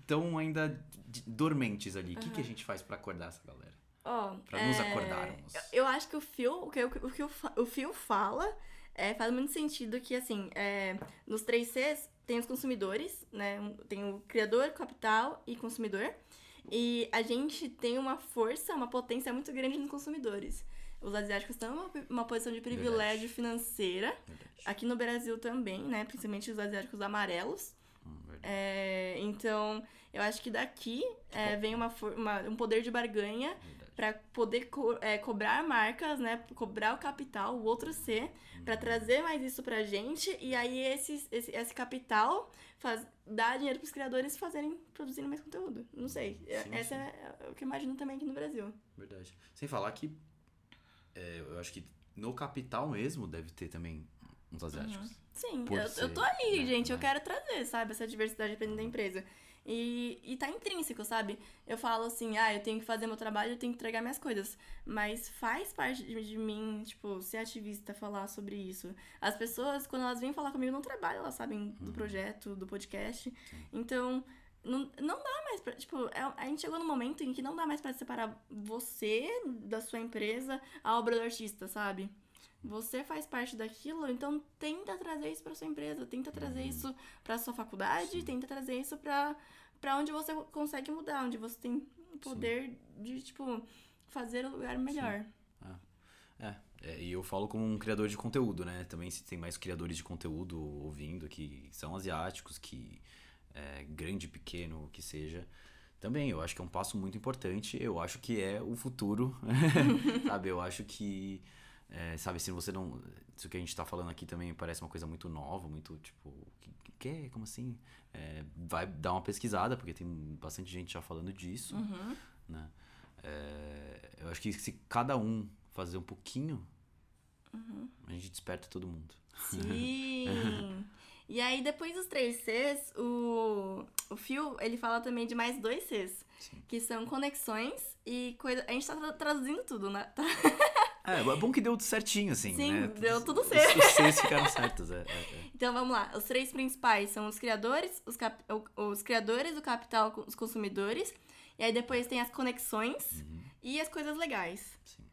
estão ainda dormentes ali, o que, que a gente faz pra acordar essa galera? Ó, Pra nos é, acordarmos. Eu, eu acho que o Phil, o que, o, que- o, o, Phil fala é, faz muito sentido que, assim, é, nos três Cs tem os consumidores, né? Tem o criador, capital e consumidor. E a gente tem uma força, uma potência muito grande nos consumidores. Os asiáticos estão em uma, uma posição de privilégio financeira. Verdade. Aqui no Brasil também, né? Principalmente os asiáticos amarelos. Hum, verdade. É, então, eu acho que daqui é, vem uma, uma- um poder de barganha verdade. para poder co- é, cobrar marcas, né? Cobrar o capital, o outro C, para trazer mais isso pra gente. E aí esse, esse, esse capital faz, dá dinheiro pros criadores fazerem, produzirem mais conteúdo. Não sei. É- Sim, Essa sim. é o que eu imagino também aqui no Brasil. Verdade. Sem falar que é, eu acho que no capital mesmo deve ter também uns asiáticos. Sim, Por eu, ser, eu tô aí, né, gente. Eu né? quero trazer, sabe, essa diversidade dentro da empresa. E, e tá intrínseco, sabe? Eu falo assim, ah, eu tenho que fazer meu trabalho, eu tenho que entregar minhas coisas. Mas faz parte de, de mim, tipo, ser ativista, falar sobre isso. As pessoas, quando elas vêm falar comigo, não trabalham, elas sabem do projeto, do podcast. Então, não, não dá mais pra. Tipo, é- a gente chegou num momento em que não dá mais pra separar você da sua empresa, a obra do artista, sabe? Você faz parte daquilo, então tenta trazer isso pra sua empresa, tenta trazer isso pra sua faculdade, tenta trazer isso pra, pra onde você consegue mudar, onde você tem poder de, tipo, fazer o lugar melhor. É, é, e eu falo como um criador de conteúdo, né? Também se tem mais criadores de conteúdo ouvindo que são asiáticos, que é, grande, pequeno, que seja. Também, eu acho que é um passo muito importante. Eu acho que é o futuro, sabe? Eu acho que, é, sabe, se você não... Isso que a gente tá falando aqui também parece uma coisa muito nova, muito, tipo... Que, que, que? Como assim? É, vai dar uma pesquisada, porque tem bastante gente já falando disso, Uhum. né? É, eu acho que se cada um fazer um pouquinho, a gente desperta todo mundo. Sim! e aí, depois dos três Cs, o, o Phil, ele fala também de mais dois Cs. Sim. Que são conexões e coisa... A gente tá tra- traduzindo tudo, né? Tá? É, é bom que deu tudo certinho, assim, Sim, né? deu tudo Os- certo. Os, Cs ficaram certos, é. é, é. Então vamos lá. Os três principais são os criadores, os, cap- o- os criadores, o capital, os consumidores. E aí depois tem as conexões e as coisas legais. Uhum. Sim.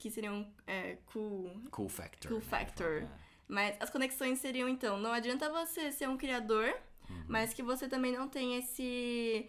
Que seriam é, cool. Cool factor. Cool né? factor. É. Mas as conexões seriam, então, não adianta você ser um criador, Uhum. mas que você também não tem esse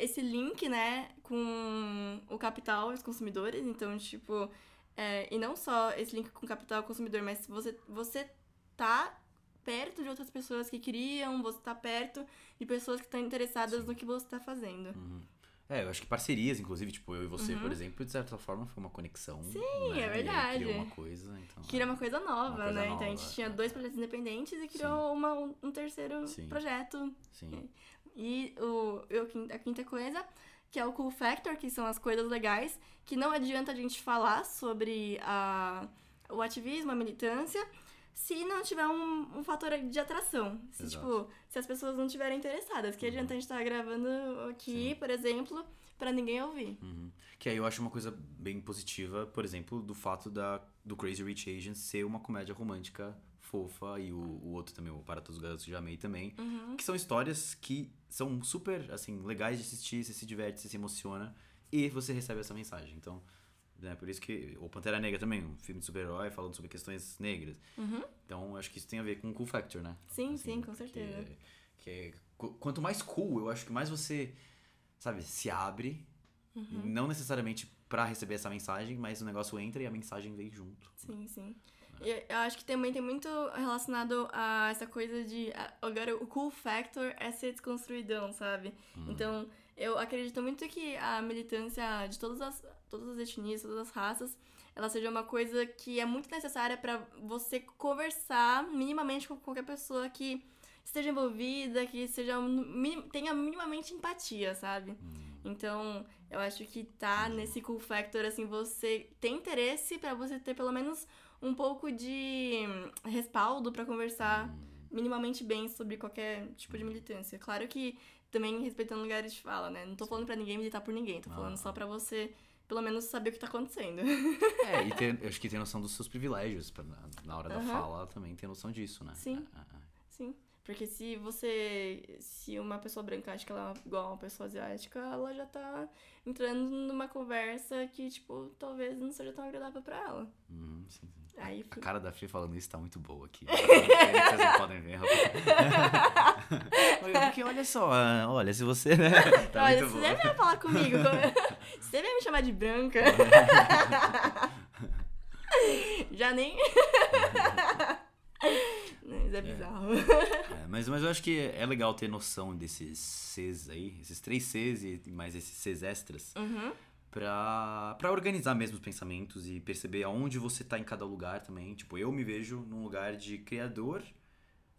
esse link, né, com o capital e os consumidores. Então, tipo, é, e não só esse link com o capital e o consumidor, mas você, você tá perto de outras pessoas que criam, você tá perto de pessoas que estão interessadas no que você tá fazendo. Uhum. É, eu acho que parcerias, inclusive, tipo, eu e você, por exemplo, de certa forma foi uma conexão. Sim, Uhum. é verdade. criou uma coisa, então. Cria uma coisa nova, coisa né? Então a nova, gente tinha é. dois projetos independentes e criou uma, um, terceiro Sim. projeto. Sim. E o, e o a quinta coisa, que é o cool factor, que são as coisas legais, que não adianta a gente falar sobre a, o ativismo, a militância, se não tiver um, um fator de atração. Se, Exato. tipo, se as pessoas não estiverem interessadas. Que adianta a gente estar gravando aqui, Sim. por exemplo, pra ninguém ouvir. Uhum. Que aí eu acho uma coisa bem positiva, por exemplo, do fato da, do Crazy Rich Asians ser uma comédia romântica fofa e o, o outro também, o Para Todos os Garotos que já amei também. Uhum. Que são histórias que são super, assim, legais de assistir, você se diverte, você se emociona e você recebe essa mensagem. Então, né, por isso que o Pantera Negra também, um filme de super-herói falando sobre questões negras. Uhum. Então, acho que isso tem a ver com o cool factor, né? Sim, sim, com que certeza. é- Que é qu- quanto mais cool, eu acho que mais você, sabe, se abre. Uhum. Não necessariamente pra receber essa mensagem, mas o negócio entra e a mensagem vem junto. Sim, sim. E eu- acho que também tem muito relacionado a essa coisa de. Agora, o cool factor é ser desconstruidão, sabe? Então, eu acredito muito que a militância de todas as, todas as etnias, todas as raças, ela seja uma coisa que é muito necessária pra você conversar minimamente com qualquer pessoa que esteja envolvida, que seja tenha minimamente empatia, sabe? Então, eu acho que tá nesse cool factor, assim, você tem interesse pra você ter pelo menos um pouco de respaldo pra conversar minimamente bem sobre qualquer tipo de militância. Claro que também respeitando lugares de fala, né? Não tô falando pra ninguém militar por ninguém, tô falando só pra você pelo menos saber o que tá acontecendo. É, e ter, eu acho que ter noção dos seus privilégios pra, na, na hora da fala também ter noção disso, né? Sim. É, é, é. Sim. Porque se você. Se uma pessoa branca acha que ela é igual a uma pessoa asiática, ela já tá entrando numa conversa que, tipo, talvez não seja tão agradável pra ela. Uhum, sim, sim. Aí A fica. cara da Fê falando isso tá muito boa aqui. Vocês não podem ver. Porque olha só, ah, olha, se você, né? Tá Olha, muito você boa. deve falar comigo. Você deve me chamar de branca. Já nem. Mas é bizarro. É, mas, mas eu acho que é legal ter noção desses Cs aí, esses três Cs e mais esses Cs extras, Uhum. pra, pra organizar mesmo os pensamentos e perceber aonde você tá em cada lugar também. Tipo, eu me vejo num lugar de criador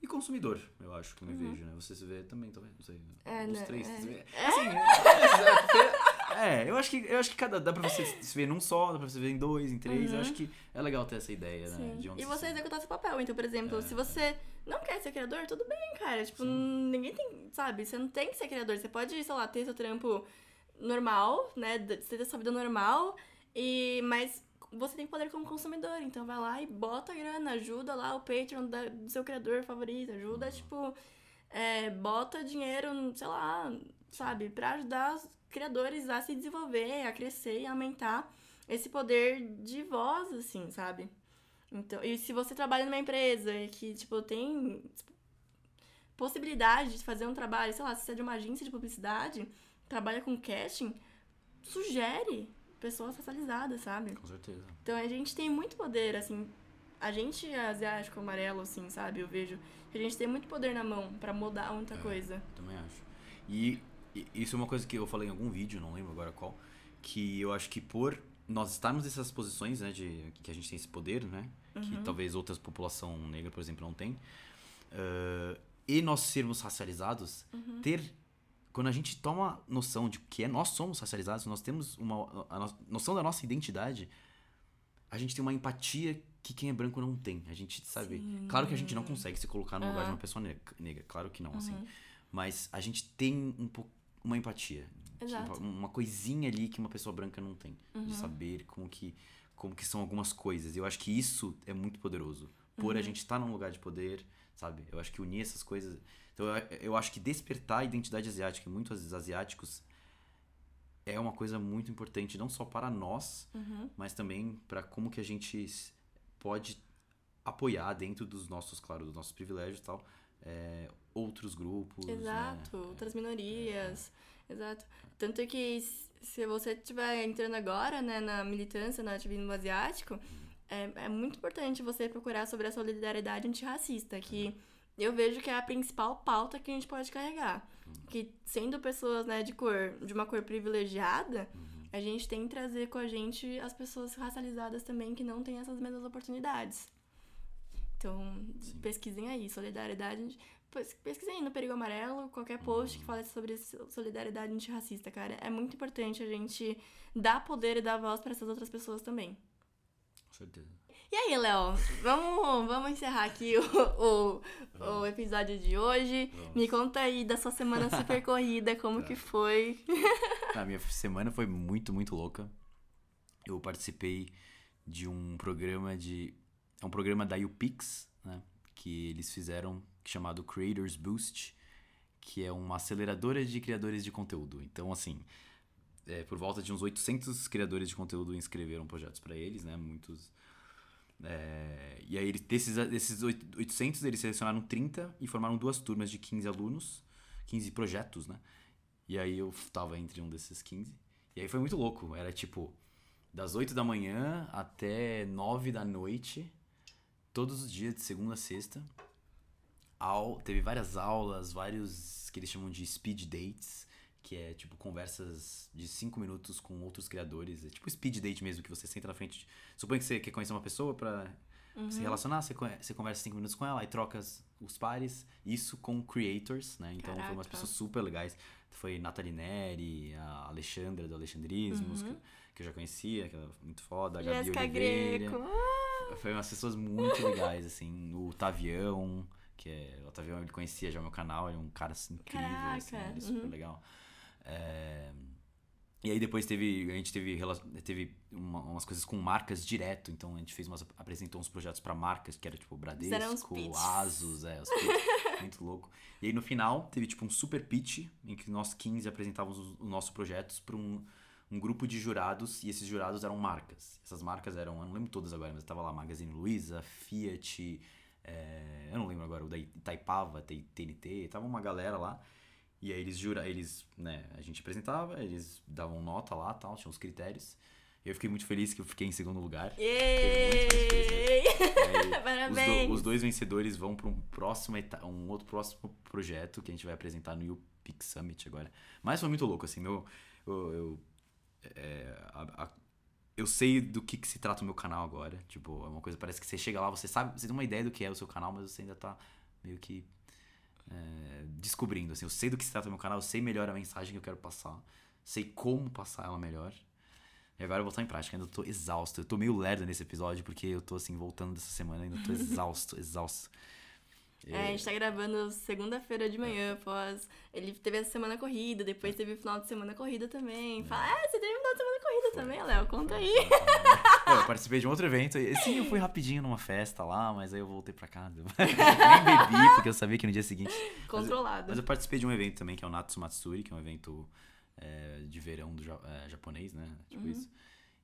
e consumidor, eu acho que eu me vejo, né? Você se vê também, talvez, não sei. Uhum. É, os né, três. é. se vê- Assim, é, é, eu acho que eu acho que cada dá pra você se ver num só, dá pra você ver em dois, em três. Eu acho que é legal ter essa ideia, né? Sim. De onde E você executar seu papel. Então, por exemplo, É, se você não quer ser criador, tudo bem, cara. Tipo, ninguém tem. Sabe? Você não tem que ser criador. Você pode, sei lá, ter seu trampo normal, né? Você ter sua vida normal. E, mas você tem poder como consumidor. Então vai lá e bota a grana, ajuda lá o Patreon da- do seu criador favorito. Ajuda, tipo. é, bota dinheiro, sei lá, sabe, pra ajudar os criadores a se desenvolver, a crescer e aumentar esse poder de voz, assim, sabe? Então, e se você trabalha numa empresa que, tipo, tem possibilidade de fazer um trabalho, sei lá, se você é de uma agência de publicidade, trabalha com casting, sugere pessoas racializadas, sabe? Com certeza. Então a gente tem muito poder, assim. A gente asiático amarelo, assim, sabe? Eu vejo que a gente tem muito poder na mão pra mudar muita É. coisa. Também acho. E isso é uma coisa que eu falei em algum vídeo, não lembro agora qual, que eu acho que por nós estarmos nessas posições, né, de que a gente tem esse poder, né, que talvez outras população negra, por exemplo, não tem, ah, e nós sermos racializados, ter quando a gente toma noção de que é, nós somos racializados, nós temos uma a no- noção da nossa identidade, a gente tem uma empatia que quem é branco não tem. A gente sabe. Sim. Claro que a gente não consegue se colocar no lugar de Aham. uma pessoa ne- negra, claro que não, assim. Mas a gente tem um pouco uma empatia. Exato. Uma coisinha ali que uma pessoa branca não tem. De saber como que, como que são algumas coisas. E eu acho que isso é muito poderoso. Por a gente estar num lugar de poder, sabe? Eu acho que unir essas coisas. Então eu, eu acho que despertar a identidade asiática muitos asiáticos é uma coisa muito importante, não só para nós, Uhum. mas também para como que a gente pode apoiar dentro dos nossos, claro, dos nossos privilégios e tal, é, outros grupos. Exato, né? outras minorias. Exato. Tanto que se você estiver entrando agora, né, na militância, no ativismo asiático, é, é muito importante você procurar sobre a solidariedade antirracista, que eu vejo que é a principal pauta que a gente pode carregar. Que sendo pessoas, né, de cor, de uma cor privilegiada, a gente tem que trazer com a gente as pessoas racializadas também que não têm essas mesmas oportunidades. Então, Sim. pesquisem aí, solidariedade. pes- Pesquisem aí no Perigo Amarelo, qualquer post que fale sobre so- solidariedade antirracista, cara. É muito importante a gente dar poder e dar voz para essas outras pessoas também. Com certeza. E aí, Léo, vamos, vamos encerrar aqui o, o, o episódio de hoje. Vamos. Me conta aí da sua semana super corrida, como que foi. A minha semana foi muito, muito louca. Eu participei de um programa de. É um programa da UPix, né? Que eles fizeram chamado Creators Boost, que é uma aceleradora de criadores de conteúdo. Então, assim, é, por volta de uns 800 criadores de conteúdo inscreveram projetos para eles, né? Muitos. É, e aí, desses, desses oit- 800, eles selecionaram 30 e formaram duas turmas de 15 alunos 15 projetos, né? E aí eu tava entre um desses 15. E aí foi muito louco. Era tipo, das 8 da manhã até 9 da noite, todos os dias, de segunda a sexta. Au, teve várias aulas, vários que eles chamam de speed dates, que é tipo conversas de 5 minutos com outros criadores. É tipo speed date mesmo, que você senta na frente. De... Suponha que você quer conhecer uma pessoa pra Uhum. se relacionar, você, você conversa 5 minutos com ela, aí troca os pares. Isso com creators, né? Então foi umas pessoas super legais. Foi Nathalie Neri, a Alexandra do Alexandrismos, Uhum. que, eu já conhecia, que era muito foda, a Gabi Jéssica Oliveira. Greco. Foi umas pessoas muito legais, assim. O Tavião, que é. O Tavião ele conhecia já o meu canal, ele é um cara assim, incrível, assim, Caraca, ele é super uhum. legal. É, E aí depois teve. A gente teve, teve uma- umas coisas com marcas direto, então a gente fez umas. apresentou uns projetos pra marcas, que era tipo Bradesco. Asus, é, os pitches, muito louco. E aí no final teve tipo um super pitch, em que nós 15 apresentávamos os, os nossos projetos pra um um grupo de jurados e esses jurados eram marcas. Essas marcas eram, eu não lembro todas agora, mas tava lá Magazine Luiza, Fiat, é, eu não lembro agora, o da Itaipava, TNT, tava uma galera lá. E aí eles jura, eles, né, a gente apresentava, eles davam nota lá, tal, tinham os critérios. Eu fiquei muito feliz que eu fiquei em segundo lugar. Yay! Aí, os, Parabéns! do- os dois vencedores vão para um próximo um outro próximo projeto que a gente vai apresentar no UPix Summit agora. Mas foi muito louco, assim, meu, eu, eu, é, a- a- eu sei do que, que se trata o meu canal agora. Tipo, é uma coisa, parece que você chega lá, você sabe, você tem uma ideia do que é o seu canal, mas você ainda tá meio que é, descobrindo, assim. Eu sei do que se trata o meu canal, eu sei melhor a mensagem que eu quero passar, sei como passar ela melhor. E agora eu vou botar em prática, ainda tô exausto. Eu tô meio lerdo nesse episódio, porque eu tô assim, voltando dessa semana, ainda tô exausto, exausto. É, a gente tá gravando segunda-feira de manhã, após. Ele teve a semana corrida, depois teve o final de semana corrida também. Fala, ah, você teve o final de semana corrida também, Léo? Conta aí. Eu participei de um outro evento. e- Sim, eu fui rapidinho numa festa lá, mas aí eu voltei pra casa. Nem bebi, porque eu sabia que no dia seguinte. Controlado. Mas eu participei de um evento também, que é o Natsu Matsuri, que é um evento é, de verão do é, japonês, né? Tipo isso.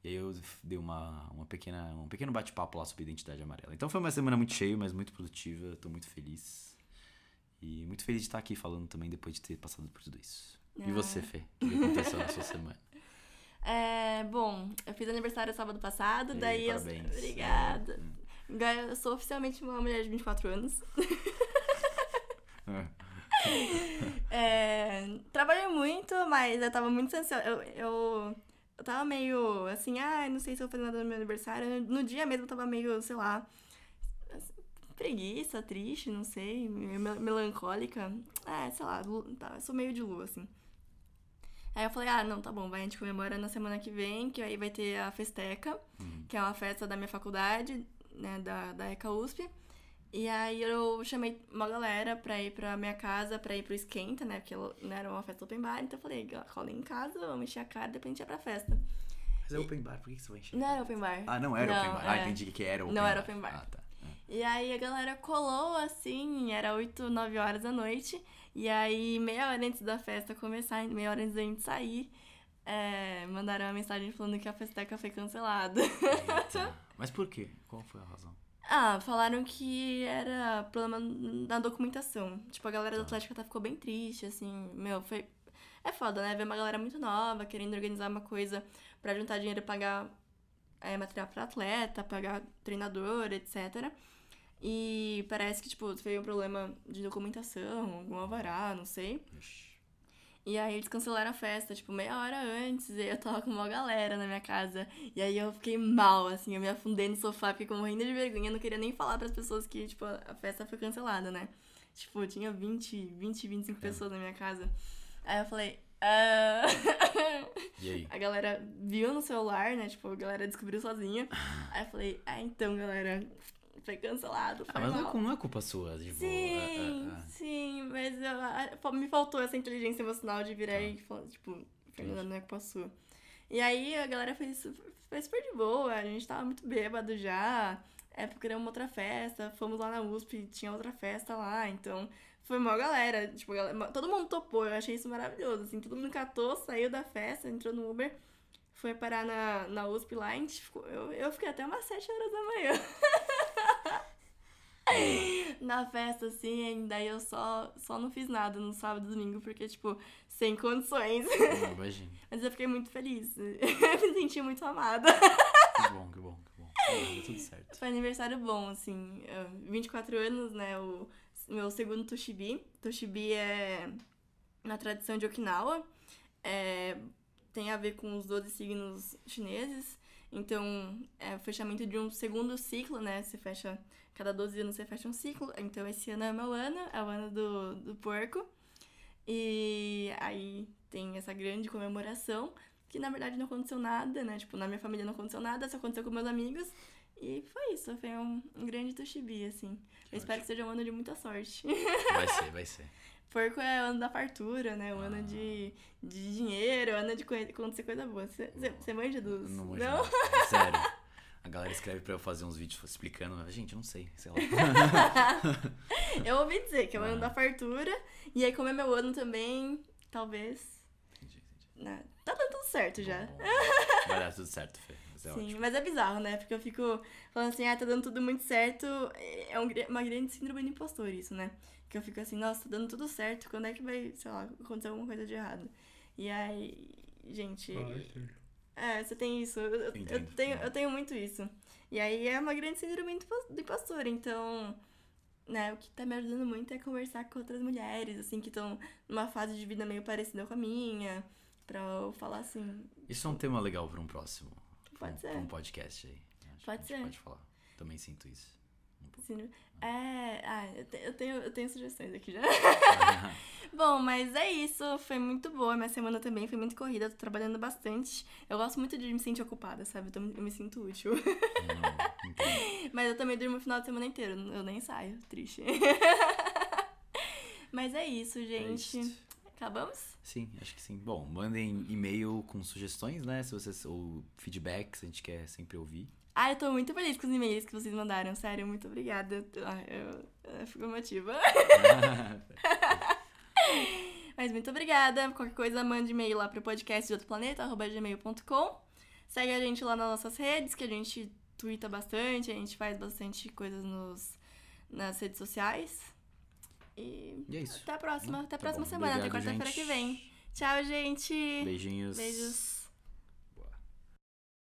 E aí eu dei uma, uma pequena, um pequeno bate-papo lá sobre identidade amarela. Então foi uma semana muito cheia, mas muito produtiva. Tô muito feliz. E muito feliz de estar aqui falando também depois de ter passado por tudo isso. E Ah. você, Fê? O que aconteceu na sua semana? É, bom, eu fiz aniversário sábado passado, Ei, daí eu. parabéns. Obrigada. Hum. Agora eu sou oficialmente uma mulher de 24 anos. É. É, trabalhei muito, mas eu tava muito ansiosa. Eu, eu, eu tava meio assim, ah, não sei se eu vou fazer nada no meu aniversário. No dia mesmo eu tava meio, sei lá, preguiça, triste, não sei, melancólica. É, sei lá, tá, sou meio de lua, assim. Aí eu falei, ah, não, tá bom, vai, a gente comemora na semana que vem, que aí vai ter a Festeca, Hum. que é uma festa da minha faculdade, né, da, da ECA USP. E aí eu chamei uma galera pra ir pra minha casa, pra ir pro Esquenta, né, porque não era uma festa open bar, então eu falei, cola em casa, vamos encher a cara, depois a gente ia pra festa. Mas é open bar, por que que você vai encher? Não era open bar. Ah, não era Não, open bar. Ah, é. entendi que era open Não bar. era open bar. Ah, tá. E aí a galera colou assim, era 8, 9 horas da noite. E aí, meia hora antes da festa começar, meia hora antes da gente sair, é, mandaram uma mensagem falando que a festeca foi cancelada. Mas por quê? Qual foi a razão? Ah, falaram que era problema na documentação. Tipo, a galera do Tá. Atlético tá, ficou bem triste, assim, meu, foi. É foda, né? Ver uma galera muito nova querendo organizar uma coisa pra juntar dinheiro e pagar é, material pra atleta, pagar treinador, etc. E parece que, tipo, foi um problema de documentação, algum alvará, não sei. Ixi. E aí eles cancelaram a festa, tipo, meia hora antes, e aí eu tava com uma galera na minha casa. E aí eu fiquei mal, assim, eu me afundei no sofá, fiquei morrendo de vergonha, não queria nem falar pras pessoas que, tipo, a festa foi cancelada, né? Tipo, tinha 20, 20, 25 pessoas na minha casa. Aí eu falei, ah... E aí? A galera viu no celular, né? Tipo, a galera descobriu sozinha. Aí eu falei, ah, então, galera, foi cancelado, foi Ah, mas não mal. é, não é culpa sua, tipo. Sim, é- é- é. sim, mas eu- me faltou essa inteligência emocional de virar e falar, tipo, Fernanda, não é culpa sua. E aí a galera fez, super- foi super de boa, a gente tava muito bêbado já. É uma outra festa, fomos lá na USP, tinha outra festa lá, então foi uma galera, tipo, galera- todo mundo topou, eu achei isso maravilhoso, assim, todo mundo catou, saiu da festa, entrou no Uber, foi parar na, na USP lá, a gente ficou, eu, eu fiquei até umas 7 horas da manhã. na festa, assim, daí eu só, só não fiz nada no sábado e domingo, porque, tipo, sem condições. Não, imagina. Mas eu fiquei muito feliz. me senti muito amada. Que bom, que bom, que bom. É, deu tudo certo. Foi aniversário bom, assim. eu- 24 anos, né? O meu segundo Toshibi. Toshibi é na tradição de Okinawa. É, tem a ver com os 12 signos chineses. Então, é o fechamento de um segundo ciclo, né? Você fecha. Cada 12 anos você fecha um ciclo. Então, esse ano é o meu ano, é o ano do, do porco. E aí tem essa grande comemoração, que na verdade não aconteceu nada, né? Tipo, na minha família não aconteceu nada, só aconteceu com meus amigos. E foi isso, foi um, um grande Toshibi, assim. Eu espero que seja um ano de muita sorte. Vai ser, vai ser. Porco é o ano da fartura, né? O ano Ah. de, de dinheiro, o ano de co- acontecer coisa boa. Você manja dos. Não manjo nada. Sério. A galera escreve pra eu fazer uns vídeos explicando. mas, Gente, eu não sei, sei lá. Eu ouvi dizer que é o ano Ah. da fartura. E aí, como é meu ano também, talvez. Entendi, entendi. né, Tá dando tudo certo já. Bom, bom. Vai dar tudo certo, Fê. Mas é Sim, ótimo. mas é bizarro, né? Porque eu fico falando assim, ah, tá dando tudo muito certo. É um uma grande síndrome do impostor isso, né? Que eu fico assim, nossa, tá dando tudo certo, quando é que vai, sei lá, acontecer alguma coisa de errado? E aí, gente. É, você tem isso. Eu, eu- tenho, eu tenho muito isso. E aí é uma grande síndrome do impo- do impostor. Então, né, o que tá me ajudando muito é conversar com outras mulheres, assim, que estão numa fase de vida meio parecida com a minha. Pra eu falar assim, Isso é um tema legal pra um próximo. Pode um, ser. pra um podcast aí. Acho Pode que a gente ser. Pode falar. Também sinto isso. Síndrome- É, ah, eu, te- eu tenho, eu tenho sugestões aqui já. Bom, mas é isso. Foi muito boa. Minha semana também foi muito corrida. Tô trabalhando bastante. Eu gosto muito de me sentir ocupada, sabe? Eu, me sinto útil. Hum, entendo. mas eu também durmo o final de semana inteiro. Eu nem saio. Triste. mas é isso, É gente. isso. Acabamos? Sim, acho que sim. Bom, mandem e-mail com sugestões, né? Se vocês, ou feedbacks, a gente quer sempre ouvir. Ah, eu tô muito feliz com os e-mails que vocês mandaram. Sério, muito obrigada. Ah, Eu, eu fico emotiva. Mas muito obrigada. Qualquer coisa, mande e-mail lá pro podcast de outro planeta, gmail.com. Segue a gente lá nas nossas redes, que a gente twitta bastante, a gente faz bastante coisas nos, nas redes sociais. E E é isso. até a próxima. Até a Tá próxima semana, até Obrigado, quarta-feira gente. que vem. Tchau, gente. Beijinhos. Beijos.